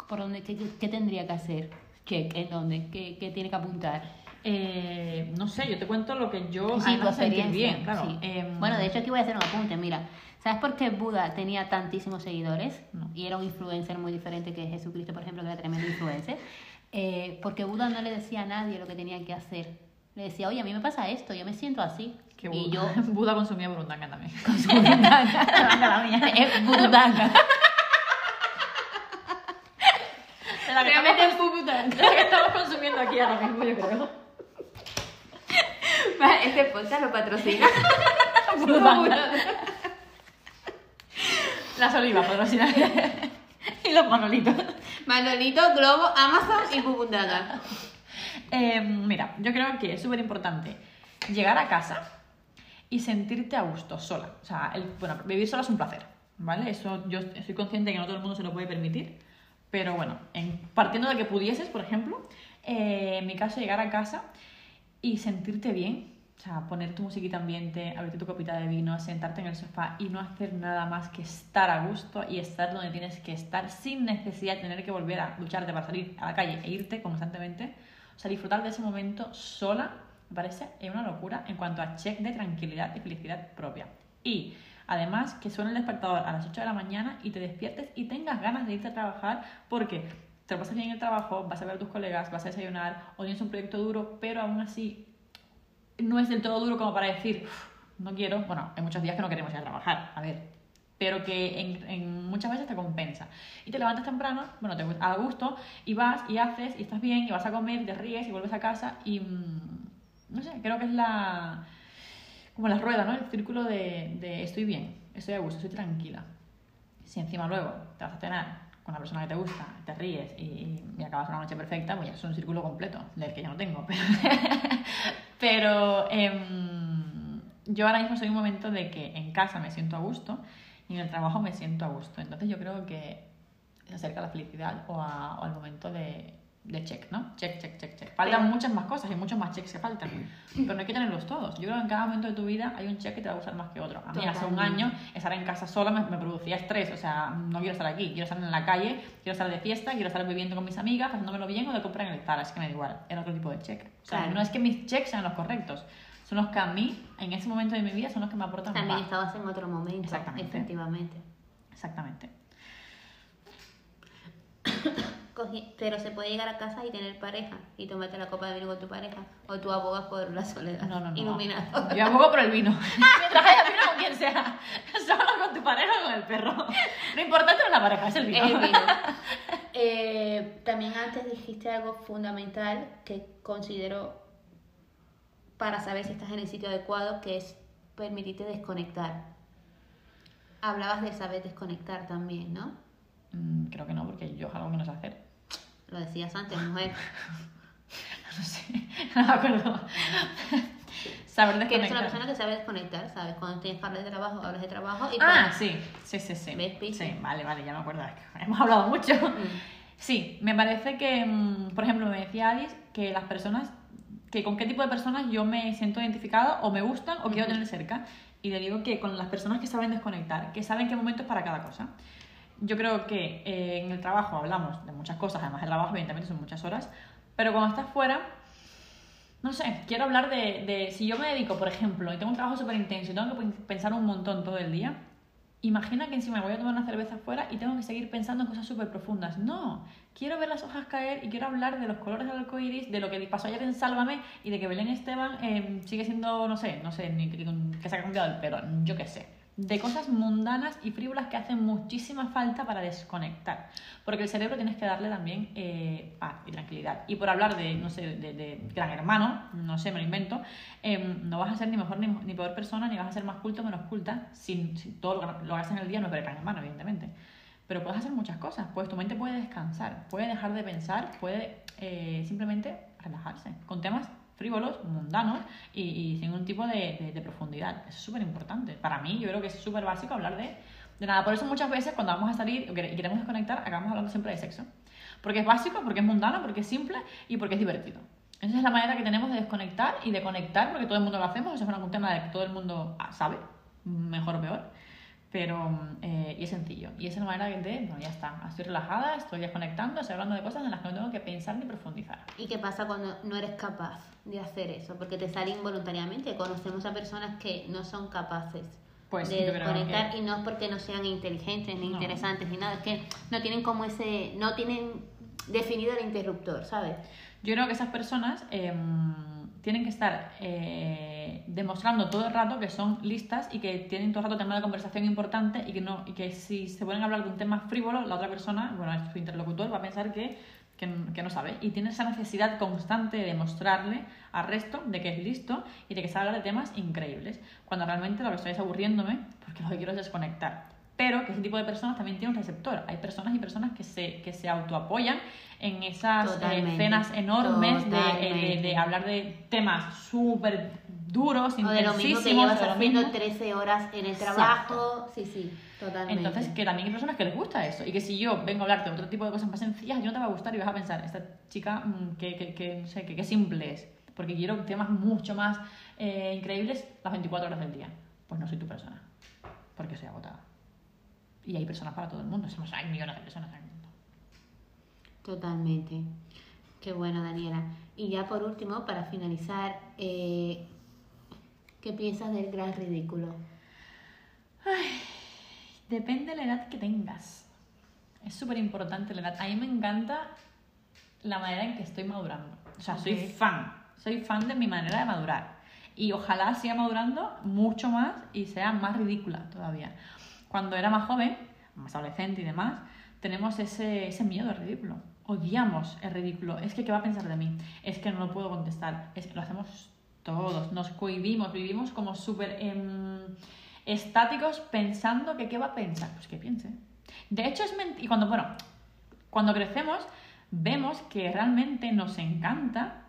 ¿por dónde, qué, qué- tendría que hacer? Check, ¿en dónde? ¿Qué, qué tiene que apuntar? Eh, no sé, yo te cuento lo que yo Sí, tu experiencia. bien, claro. sí. Em, Bueno, de hecho aquí voy a hacer un apunte, mira. ¿Sabes por qué Buda tenía tantísimos seguidores? No. Y era un influencer muy diferente que Jesucristo, por ejemplo, que era tremendo influencer. Eh, porque Buda no le decía a nadie lo que tenía que hacer. Le decía, oye, a mí me pasa esto, yo me siento así. Que y yo Buda consumía burundanga también. con su burundanga. la mía. es burundanga. De la que Realmente es burundanga. de la que estamos consumiendo aquí ahora mismo, yo creo. Este podcast lo patrocina. Burundanga. Las olivas, patrocinan. y los manolitos. Manolito, Globo, Amazon y Bubundanga. Eh, mira, yo creo que es súper importante llegar a casa y sentirte a gusto sola. O sea, el- bueno, vivir sola es un placer, ¿vale? Eso yo soy consciente que no todo el mundo se lo puede permitir, pero bueno, en- partiendo de que pudieses, por ejemplo, eh, en mi caso, llegar a casa y sentirte bien, o sea, poner tu musiquita ambiente, abrirte tu copita de vino, sentarte en el sofá y no hacer nada más que estar a gusto y estar donde tienes que estar sin necesidad de tener que volver a lucharte para salir a la calle e irte constantemente. O sea, disfrutar de ese momento sola me parece una locura en cuanto a check de tranquilidad y felicidad propia. Y además que suene el despertador a las 8 de la mañana y te despiertes y tengas ganas de irte a trabajar porque te lo pasas bien en el trabajo, vas a ver a tus colegas, vas a desayunar o tienes un proyecto duro, pero aún así no es del todo duro como para decir, "Uf, no quiero. Bueno, hay muchos días que no queremos ir a trabajar, a ver. Pero que en, en muchas veces te compensa. Y te levantas temprano, bueno, te a gusto, y vas y haces, y estás bien, y vas a comer, te ríes, y vuelves a casa, y mm, no sé, creo que es la. como la rueda, ¿no? El círculo de, estoy bien, estoy a gusto, estoy tranquila. Si encima luego te vas a cenar con la persona que te gusta, te ríes y, acabas una noche perfecta, pues ya es un círculo completo, del que yo no tengo. Pero, pero em, yo ahora mismo soy un momento de que en casa me siento a gusto y en el trabajo me siento a gusto. Entonces yo creo que se acerca a la felicidad o, a- o al momento de, de check, ¿no? Check, check, check, check. Faltan Pero- muchas más cosas y muchos más checks que faltan, pero no hay que tenerlos todos. Yo creo que en cada momento de tu vida hay un check que te va a gustar más que otro. A mí hace un Totalmente. año estar en casa sola me, me producía estrés, o sea, no quiero estar aquí, quiero estar en la calle, quiero estar de fiesta, quiero estar bebiendo con mis amigas, pasándomelo bien o de comprar en el Zara, es que me da igual, era otro tipo de check. O sea, Claro. no es que mis checks sean los correctos, son los que a mí, en ese momento de mi vida, son los que me aportan También más. estabas en otro momento. Exactamente. Efectivamente. Exactamente. Pero se puede llegar a casa y tener pareja y tomarte la copa de vino con tu pareja. O tú abogas por la soledad. No, no, no. Iluminado. Yo abogo por el vino. Mientras haya vino con quien sea. Solo con tu pareja o con el perro. Lo importante no es la pareja, es el vino. Es el vino. Eh, también antes dijiste algo fundamental que considero para saber si estás en el sitio adecuado, que es permitirte desconectar. Hablabas de saber desconectar también, ¿no? Mm, creo que no, porque yo es algo que no sé hacer. Lo decías antes, mujer. No sé, no me acuerdo. Saber Que eres desconectar. una persona que sabe desconectar, ¿sabes? Cuando tienes que hablar de trabajo, hablas de trabajo y Ah, cuando- sí, sí, sí, sí. ¿Ves? Sí, vale, vale, ya me acuerdo. hemos hablado mucho. Mm. Sí, me parece que, mm, por ejemplo, me decía Alice que las personas, que con qué tipo de personas yo me siento identificada o me gustan o quiero tener cerca. Y le digo que con las personas que saben desconectar, que saben qué momento es para cada cosa. Yo creo que eh, en el trabajo hablamos de muchas cosas, además el trabajo evidentemente son muchas horas, pero cuando estás fuera, no sé, quiero hablar de, si yo me dedico, por ejemplo, y tengo un trabajo súper intenso y tengo que pensar un montón todo el día, imagina que encima voy a tomar una cerveza afuera y tengo que seguir pensando en cosas súper profundas. No, quiero ver las hojas caer y quiero hablar de los colores del arco iris, de lo que pasó ayer en Sálvame y de que Belén Esteban eh, sigue siendo, no sé, no sé, ni que, que se ha cambiado el pelo, yo qué sé. De cosas mundanas y frívolas que hacen muchísima falta para desconectar. Porque el cerebro tienes que darle también eh, paz y tranquilidad. Y por hablar de, no sé, de, gran hermano, no sé, me lo invento, em, no vas a ser ni mejor ni, ni peor persona, ni vas a ser más culto menos culta, si, si todo lo lo hagas en el día no es gran hermano, evidentemente. Pero puedes hacer muchas cosas, pues tu mente puede descansar, puede dejar de pensar, puede eh, simplemente relajarse con temas frívolos, mundanos y, y sin ningún tipo de, profundidad. Es súper importante. Para mí, yo creo que es súper básico hablar de, de nada. Por eso muchas veces cuando vamos a salir y queremos desconectar, acabamos hablando siempre de sexo. Porque es básico, porque es mundano, porque es simple y porque es divertido. Esa es la manera que tenemos de desconectar y de conectar, porque todo el mundo lo hacemos. Eso es un tema de que todo el mundo ah, sabe, mejor o peor. Pero, eh, y es sencillo. Y es la manera de, bueno, ya está, estoy relajada, estoy desconectando, estoy hablando de cosas en las que no tengo que pensar ni profundizar. ¿Y qué pasa cuando no eres capaz de hacer eso? Porque te sale involuntariamente. Conocemos a personas que no son capaces Pues de desconectar que- y no es porque no sean inteligentes ni No. interesantes ni nada, es que no tienen como ese, no tienen definido el interruptor, ¿sabes? Yo creo que esas personas em, tienen que estar eh, demostrando todo el rato que son listas y que tienen todo el rato tema de conversación importante y que, no, y que si se pueden hablar de un tema frívolo, la otra persona, bueno, su interlocutor, va a pensar que, que, que no sabe. Y tiene esa necesidad constante de demostrarle al resto de que es listo y de que sabe hablar de temas increíbles. Cuando realmente lo que estoy es aburriéndome porque lo que quiero es desconectar pero que ese tipo de personas también tiene un receptor. Hay personas y personas que se, que se autoapoyan en esas eh, escenas enormes de, eh, Totalmente. de hablar de temas súper duros, O de lo mismo que llevas de haciendo mismo. 13 horas en el Exacto. trabajo. Sí, sí, totalmente. Entonces, que también hay personas que les gusta eso. Y que si yo vengo a hablarte de otro tipo de cosas más sencillas, yo no te va a gustar y vas a pensar, esta chica, mm, que, que, que, no sé, que, que simple es. Porque quiero temas mucho más eh, increíbles las 24 horas del día. Pues no soy tu persona. Porque soy agotada. Y hay personas para todo el mundo. Somos, hay millones de personas en el mundo. Totalmente. Qué bueno, Daniela. Y ya por último, para finalizar, eh, ¿qué piensas del gran ridículo? Depende de la edad que tengas. Es súper importante la edad. A mí me encanta la manera en que estoy madurando. O sea, soy fan. Soy fan de mi manera de madurar. Y ojalá siga madurando mucho más y sea más ridícula todavía. Cuando era más joven, más adolescente y demás, tenemos ese, ese miedo ridículo. Odiamos el ridículo. Es que, ¿qué va a pensar de mí? Es que no lo puedo contestar. Es lo hacemos todos. Nos cohibimos. Vivimos como súper em, estáticos pensando que qué va a pensar. Pues que piense. De hecho, es mentira. Y cuando, bueno, cuando crecemos, vemos que realmente nos encanta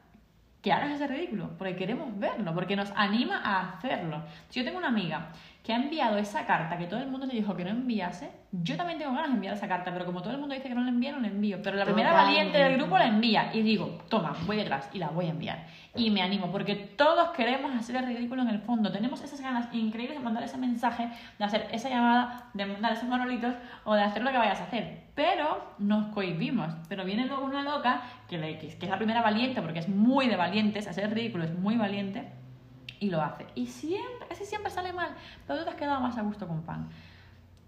que hagas ese ridículo, porque queremos verlo, porque nos anima a hacerlo. Si yo tengo una amiga que ha enviado esa carta que todo el mundo le dijo que no enviase, yo también tengo ganas de enviar esa carta, pero como todo el mundo dice que no la envío, no la envío. Pero la primera valiente del grupo la envía y digo, toma, voy detrás y la voy a enviar. Y me animo, porque todos queremos hacer el ridículo en el fondo. Tenemos esas ganas increíbles de mandar ese mensaje, de hacer esa llamada, de mandar esos manolitos o de hacer lo que vayas a hacer. Pero nos cohibimos. Pero viene luego una loca que, le- que es la primera valiente, porque es muy de valientes, hacer el ridículo es muy valiente, y lo hace. Y siempre, casi siempre sale mal, pero tú te has quedado más a gusto con pan.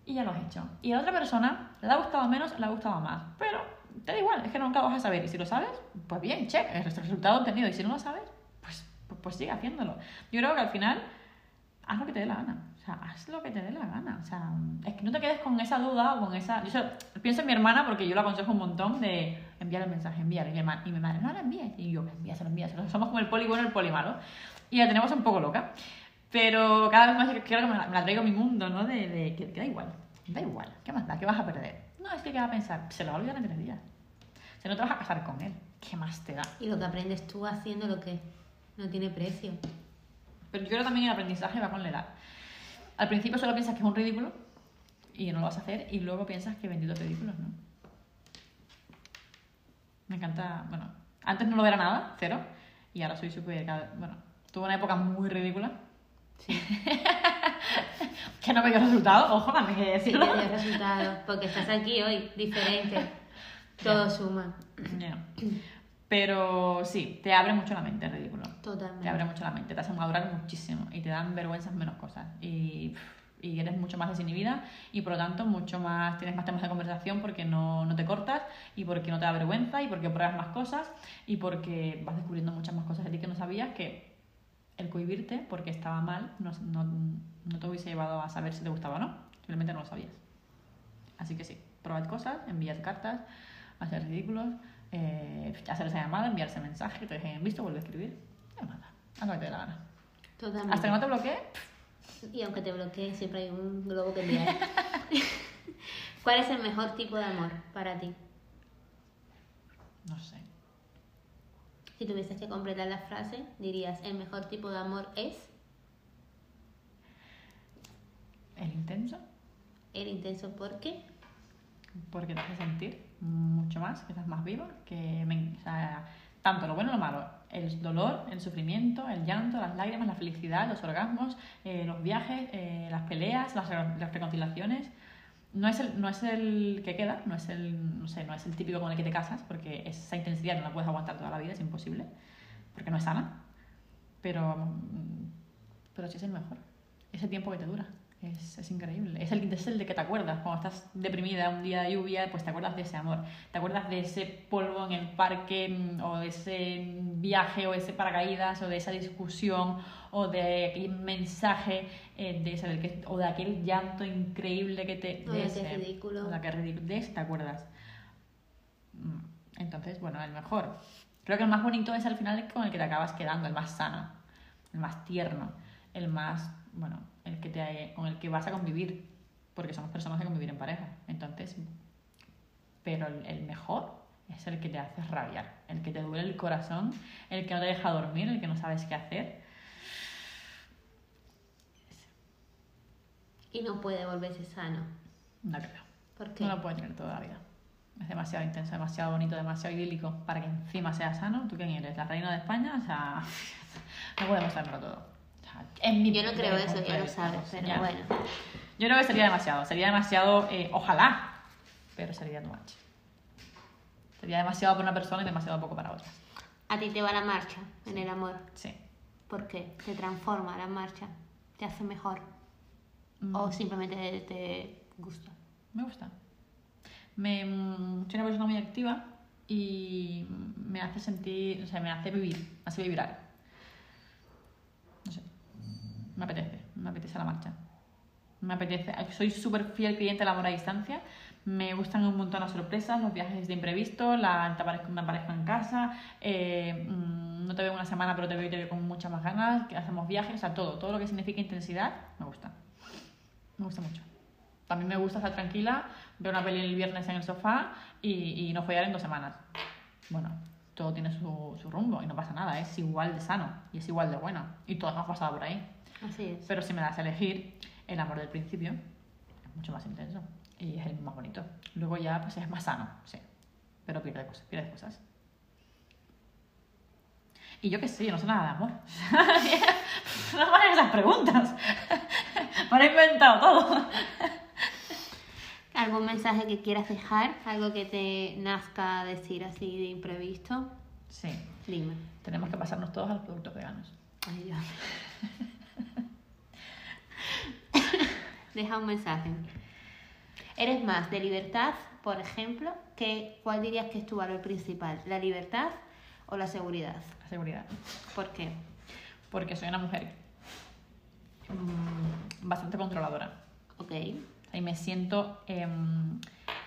Y ya lo has hecho. Y a otra persona le ha gustado menos, le ha gustado más. Pero te da igual, es que nunca vas a saber. Y si lo sabes, pues bien, check, el resultado obtenido. Y si no lo sabes, pues, pues, pues sigue haciéndolo. Yo creo que al final, haz lo que te dé la gana. O sea, haz lo que te dé la gana. O sea, es que no te quedes con esa duda o con esa... Yo so- pienso en mi hermana porque yo la aconsejo un montón de enviar el mensaje, enviar. Y mi, hermana, y mi madre, no la envíes. Y yo, envíaselo, envíaselo. Somos como el poli bueno y el poli malo. Y la tenemos un poco loca. Pero cada vez más quiero que me la, me la traigo a mi mundo, ¿no? De, de que, que da igual. Da igual. ¿Qué más da? ¿Qué vas a perder? No, es que ¿qué va a pensar? Se lo va a olvidar en tres días. Si no te vas a casar con él. ¿Qué más te da? Y lo que aprendes tú haciendo lo que no tiene precio. Pero yo creo también el aprendizaje va con la edad. Al principio solo piensas que es un ridículo y no lo vas a hacer y luego piensas que benditos ridículos, ¿no? Me encanta, bueno, antes no lo era nada, cero, y ahora soy súper, bueno, tuve una época muy ridícula Sí, que no me dio resultado, ojo, también hay que sí, decirlo. te dio resultados. Porque estás aquí hoy, diferente. Todo suma. Ya. Pero sí, te abre mucho la mente el ridículo. Totalmente. Te abre mucho la mente, te hace madurar muchísimo y te dan vergüenzas menos cosas. Y, y eres mucho más desinhibida y por lo tanto mucho más tienes más temas de conversación porque no, no te cortas y porque no te da vergüenza y porque pruebas más cosas y porque vas descubriendo muchas más cosas de ti que no sabías que el cohibirte porque estaba mal no, no, no te hubiese llevado a saber si te gustaba o no. Simplemente no lo sabías. Así que sí, probad cosas, enviad cartas, hacer ridículos, eh, hacer esa llamada, enviar ese mensaje te dejen en visto, vuelve a escribir. Llamada. Haz lo que te dé la gana. Totalmente. Hasta que no te bloquee, Y aunque te bloquee, siempre hay un globo que enviar. ¿Cuál es el mejor tipo de amor para ti? no sé. Si tuvieses que completar la frase, dirías, el mejor tipo de amor es El intenso, el intenso porque porque te hace sentir mucho más, que estás más viva, que me- o sea, tanto lo bueno y lo malo, el dolor, el sufrimiento, el llanto, las lágrimas, la felicidad, los orgasmos, eh, los viajes, eh, las peleas, las reconciliaciones. No es, el, no es el que queda, no es el, no sé, no es el típico con el que te casas, porque esa intensidad no la puedes aguantar toda la vida, es imposible, porque no es sana. Pero, mm, pero sí es el mejor. Ese tiempo que te dura, Es, es increíble. Es el, es el de que te acuerdas. Cuando estás deprimida un día de lluvia, pues te acuerdas de ese amor. Te acuerdas de ese polvo en el parque, mm, o de ese viaje, o ese paracaídas, o de esa discusión, o de aquel mensaje, eh, de ese, del que- o de aquel llanto increíble que te. O de ese ridículo. o de aquel ridículo. De ese te acuerdas. Mm, Entonces, bueno, el mejor. Creo que el más bonito es al final con el que te acabas quedando, el más sano, el más tierno, el más, bueno, el que te, con el que vas a convivir, porque somos personas de convivir en pareja. Entonces, pero el, el mejor es el que te hace rabiar, el que te duele el corazón, el que no te deja dormir, el que no sabes qué hacer. Y no puede volverse sano. No creo. ¿Por qué? No lo puedes tener toda la vida. Es demasiado intenso, demasiado bonito, demasiado idílico para que encima sea sano. ¿Tú quién eres? ¿La reina de España? O sea, no podemos saberlo todo. En mi Yo no creo eso, ya lo sabes, pero ya. bueno. Yo creo que sería demasiado. Sería demasiado, eh, ojalá, pero sería too much. Sería demasiado para una persona y demasiado poco para otras. A ti te va la marcha en el amor. Sí. ¿Por qué? Te transforma la marcha. Te hace mejor. Mm, O simplemente te, te gusta. Me gusta. Me, mm, soy una persona muy activa y me hace sentir, o sea, me hace vivir, me hace vibrar. Me apetece, me apetece la marcha. Me apetece, soy súper fiel cliente del amor a distancia. Me gustan un montón las sorpresas, los viajes de imprevisto, la, te aparezco, me aparezco en casa, eh, mm, no te veo una semana pero te veo te veo con muchas más ganas, que hacemos viajes, o sea, todo, todo lo que significa intensidad, me gusta. Me gusta mucho. También me gusta estar tranquila, ver una peli el viernes en el sofá y, y no follar en dos semanas. Bueno, todo tiene su, su rumbo y no pasa nada, es igual de sano y es igual de bueno. Y todos hemos pasado por ahí. Así es. Pero si me das a elegir, el amor del principio es mucho más intenso y es el más bonito. Luego ya pues es más sano, sí. Pero pierde cosas, pierde cosas. Y yo qué sé, yo no sé nada de amor. no me hagan esas preguntas. me he inventado todo. ¿Algún mensaje que quieras dejar? ¿Algo que te nazca decir así de imprevisto? Sí, Dime. tenemos que pasarnos todos a los productos veganos. Ay, Dios. Deja un mensaje. ¿Eres más de libertad, por ejemplo? Que, ¿Cuál dirías que es tu valor principal? ¿La libertad o la seguridad? La seguridad. ¿Por qué? Porque soy una mujer mm, bastante controladora. Ok. Y me siento, em,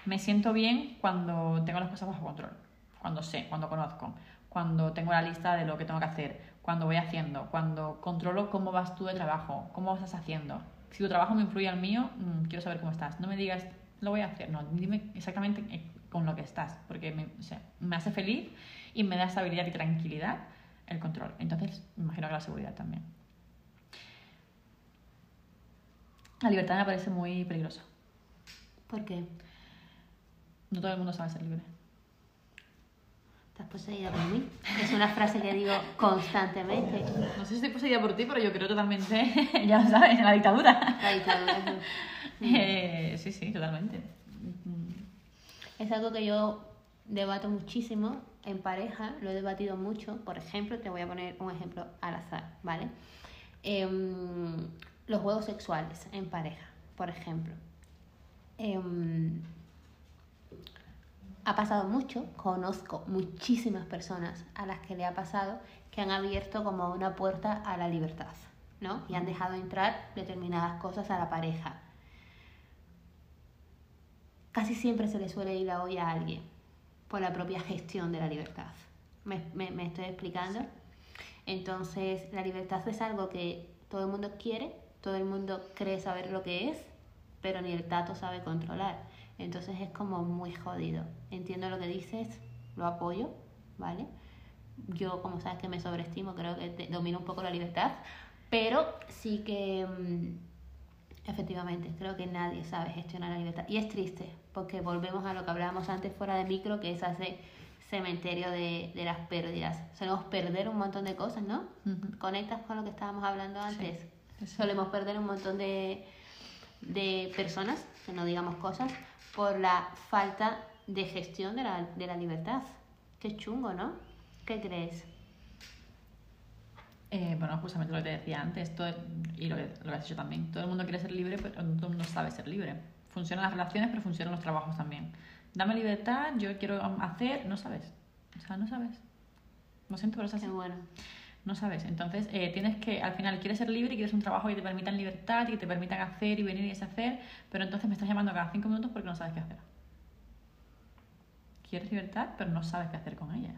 me siento bien cuando tengo las cosas bajo control. Cuando sé, cuando conozco, cuando tengo la lista de lo que tengo que hacer, cuando voy haciendo, cuando controlo cómo vas tú de trabajo, cómo estás haciendo. Si tu trabajo me influye al mío, mm, quiero saber cómo estás. No me digas, lo voy a hacer. No, dime exactamente eh, con lo que estás, porque me, o sea, me hace feliz y me da estabilidad y tranquilidad el control. Entonces, me imagino que la seguridad también. La libertad me parece muy peligrosa. ¿Por qué? No todo el mundo sabe ser libre. ¿Estás poseída por mí? Es una frase que digo constantemente. No sé si estoy poseída por ti, pero yo creo totalmente, ya lo sabes, en la dictadura. La dictadura. Eh, sí, sí, totalmente. Es algo que yo debato muchísimo en pareja, lo he debatido mucho. Por ejemplo, te voy a poner un ejemplo al azar, ¿vale? Em, los juegos sexuales en pareja, por ejemplo. Em, ha pasado mucho, conozco muchísimas personas a las que le ha pasado que han abierto como una puerta a la libertad, ¿no? Y han dejado entrar determinadas cosas a la pareja. Casi siempre se le suele ir la olla a alguien por la propia gestión de la libertad. ¿Me, me, me estoy explicando? Entonces, la libertad es algo que todo el mundo quiere, todo el mundo cree saber lo que es, pero ni el tato sabe controlar. Entonces es como muy jodido. Entiendo lo que dices, lo apoyo, ¿vale? Yo, como sabes que me sobreestimo, creo que domino un poco la libertad, pero sí que mm, efectivamente creo que nadie sabe gestionar la libertad. Y es triste, porque volvemos a lo que hablábamos antes fuera de micro, que es ese cementerio de, de las pérdidas. Solemos perder un montón de cosas, ¿no? ¿Conectas con lo que estábamos hablando antes? sí, sí. Solemos perder un montón de, de personas, que no digamos cosas, por la falta de gestión de la, de la libertad. Qué chungo, ¿no? ¿Qué crees? Eh, bueno, justamente lo que te decía antes, todo, y lo que, lo que has dicho también. Todo el mundo quiere ser libre, pero no todo el mundo sabe ser libre. Funcionan las relaciones, pero funcionan los trabajos también. Dame libertad, yo quiero hacer, no sabes. O sea, no sabes. Lo siento, pero es así. Qué bueno. No sabes. Entonces, eh, tienes que, al final, quieres ser libre, quieres un trabajo que te permitan libertad y que te permitan hacer y venir y deshacer, pero entonces me estás llamando cada cinco minutos porque no sabes qué hacer. Quieres libertad, pero no sabes qué hacer con ella.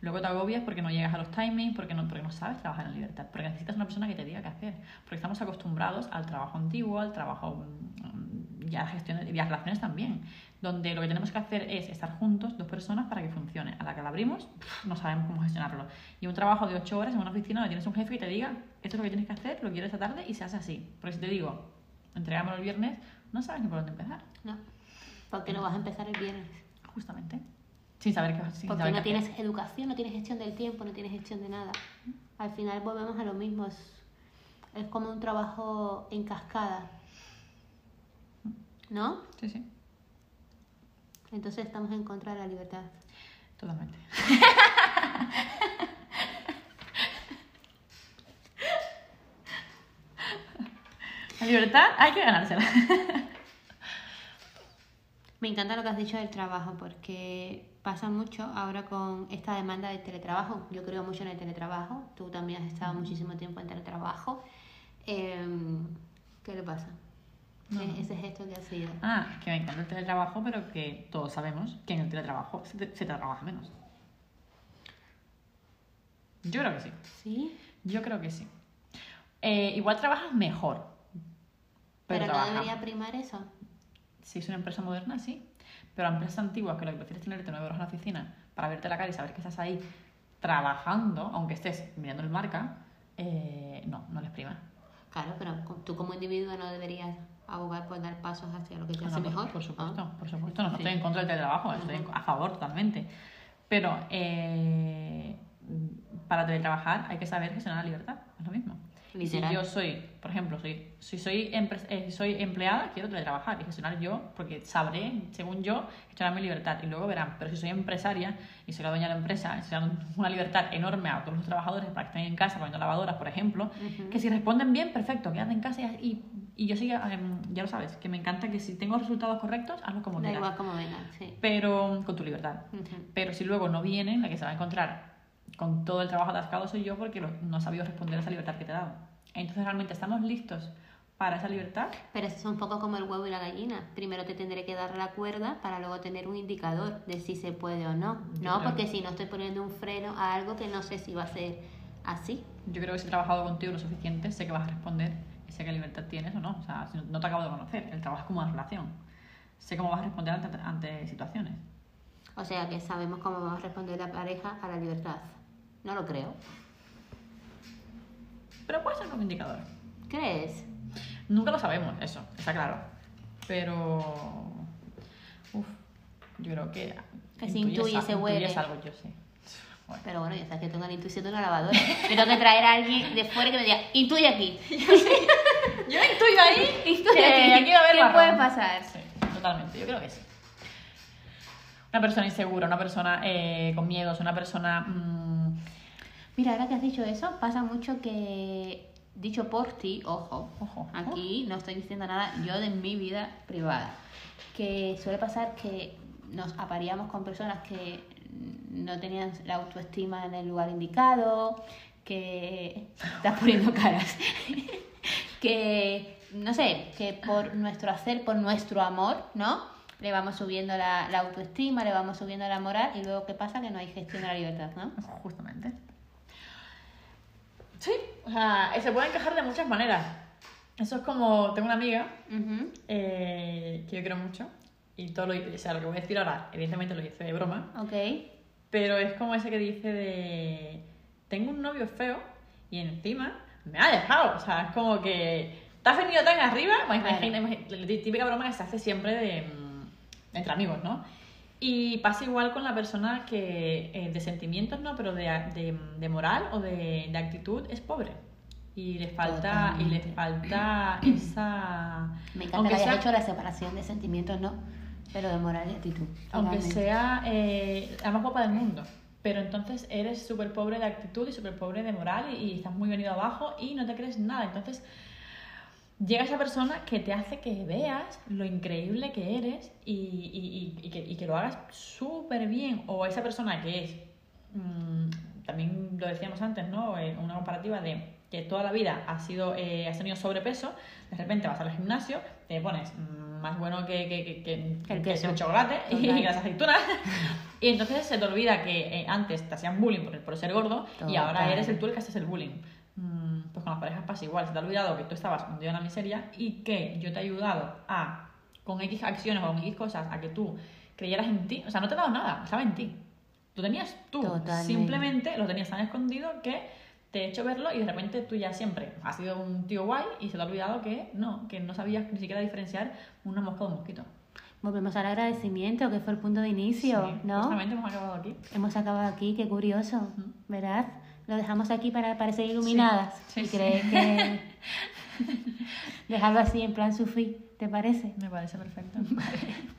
Luego te agobias porque no llegas a los timings, porque no, porque no sabes trabajar en libertad, porque necesitas una persona que te diga qué hacer. Porque estamos acostumbrados al trabajo antiguo, al trabajo mm, ya gestión y las relaciones también, donde lo que tenemos que hacer es estar juntos, dos personas, para que funcione. A la que la abrimos, no sabemos cómo gestionarlo. Y un trabajo de ocho horas en una oficina donde tienes un jefe y te diga, esto es lo que tienes que hacer, lo quiero esta tarde y se hace así. Porque si te digo, entregámoslo el viernes, no sabes ni por dónde empezar, No. Porque no vas a empezar el viernes. justamente. Sin saber qué sin Porque saber no qué hacer. tienes educación, no tienes gestión del tiempo, no tienes gestión de nada. Al final volvemos a lo mismo. Es, es como un trabajo en cascada. ¿No? Sí, sí, Entonces estamos en contra de la libertad. totalmente. La libertad hay que ganársela. Me encanta lo que has dicho del trabajo porque pasa mucho ahora con esta demanda del teletrabajo. Yo creo mucho en el teletrabajo. Tú también has estado muchísimo tiempo en teletrabajo. Em, ¿Qué le pasa? No, no. Ese gesto que ha sido. Ah, que me encanta el teletrabajo, pero que todos sabemos que en el teletrabajo se, te- se trabaja menos. Yo creo que sí. ¿Sí? Yo creo que sí. Eh, igual trabajas mejor. Pero, Pero, no debería primar eso. Si es una empresa moderna, sí. Pero a empresas antiguas que lo que prefieres es tenerte nueve horas en la oficina para verte la cara y saber que estás ahí trabajando, aunque estés mirando el marca, eh, no, no les prima. Claro, pero tú como individuo no deberías abogar por dar pasos hacia lo que te hace no, por- mejor. Por supuesto, ¿no? por supuesto. No, Sí. estoy en contra del teletrabajo, estoy en- Ujú. a favor totalmente. Pero eh, para teletrabajar hay que saber gestionar la libertad, es lo mismo. Y Si Literal. yo soy, por ejemplo, soy, si soy, eh, soy empleada, quiero teletrabajar y gestionar yo, porque sabré, según yo, gestionar mi libertad. Y luego verán, pero si soy empresaria y soy la dueña de la empresa, dando una libertad enorme a todos los trabajadores para que estén en casa poniendo lavadoras, por ejemplo, Ujú. que si responden bien, perfecto, quédate en casa y, y, y yo sí, ya lo sabes, que me encanta que si tengo resultados correctos, hazlo como Da quieras. igual como vengan, sí. Pero con tu libertad. Ujú. Pero si luego no vienen, la que se va a encontrar con todo el trabajo atascado soy yo porque no he sabido responder a esa libertad que te he dado. Entonces, realmente estamos listos para esa libertad. Pero eso es un poco como el huevo y la gallina. Primero te tendré que dar la cuerda para luego tener un indicador de si se puede o no. Yo No, creo- porque si no estoy poniendo un freno a algo que no sé si va a ser así. Yo creo que si he trabajado contigo lo suficiente, sé que vas a responder sé qué libertad tienes o no. O sea, si no- te acabo de conocer. El trabajo es como una relación. Sé cómo vas a responder ante, ante situaciones. O sea que sabemos cómo vamos a responder la pareja a la libertad. No lo creo. Pero puede ser como indicador. ¿Crees? Nunca lo sabemos, eso, está claro. Pero. Uf, yo creo que. Que se intuye, se huele. algo, yo sé. Pero bueno, ya sabes que tengo la intuición de una lavadora. Tengo que traer a alguien de fuera que me diga, intuye aquí. Yo intuyo ahí Intuye que aquí va a haber ¿Qué marrón. puede pasar? Sí, totalmente, yo creo que sí. Una persona insegura, una persona eh, con miedos, una persona. mm, Mira, ahora que has dicho eso, pasa mucho que, dicho por ti, ojo, Ojo. aquí no estoy diciendo nada yo de mi vida privada, que suele pasar que nos apareamos con personas que no tenían la autoestima en el lugar indicado, que estás poniendo caras, que no sé, que por nuestro hacer, por nuestro amor, ¿no? Le vamos subiendo la, la autoestima, le vamos subiendo la moral y luego ¿qué pasa? Que no hay gestión de la libertad, ¿no? Justamente. Sí, o sea, se puede encajar de muchas maneras. Eso es como. Tengo una amiga eh, que yo quiero mucho. Y todo lo, o sea, lo que voy a decir ahora, evidentemente lo hice de broma. Ok. Pero es como ese que dice de. Tengo un novio feo y encima me ha dejado. O sea, es como que. Te has venido tan arriba. Imagina- la típica broma que se hace siempre de. mm, entre amigos, ¿no? Y pasa igual con la persona que eh, de sentimientos, ¿no? Pero de, de, de moral o de, de actitud es pobre. Y le falta, y le falta esa. Me encanta que hayas sea- hecho la separación de sentimientos, ¿no? Pero de moral y actitud. Aunque sea eh, la más guapa del mundo. pero entonces eres súper pobre de actitud y súper pobre de moral y, y estás muy venido abajo y no te crees nada. Entonces llega esa persona que te hace que veas lo increíble que eres y, y- y- que, y que lo hagas súper bien. O esa persona que es, mm, también lo decíamos antes, ¿no? Eh, Una comparativa de que toda la vida has, sido, eh, has tenido sobrepeso, de repente vas al gimnasio, te pones mm, más bueno que, que, que, que- El que queso. el chocolate y Total. las aceitunas. y entonces se te olvida que eh, antes te hacían bullying por, por ser gordo y ahora Total. eres el tú el que haces el bullying. Mm, Pues con las parejas pasa igual, se te ha olvidado que tú estabas hundido en la miseria y que yo te he ayudado a, con X acciones o con X cosas, a que tú creyeras en ti. O sea, no te he dado nada, estaba en ti. Tú tenías tú. Totalmente. Simplemente lo tenías tan escondido que te he hecho verlo y de repente tú ya siempre has sido un tío guay y se te ha olvidado que no, que no sabías ni siquiera diferenciar una mosca de un mosquito. Volvemos al agradecimiento, que fue el punto de inicio, Sí, ¿no? Justamente hemos acabado aquí. Hemos acabado aquí, qué curioso. ¿verdad? Lo dejamos aquí para parecer iluminadas. Sí, y sí. crees que dejarlo así en plan sufí, ¿te parece? Me parece perfecto.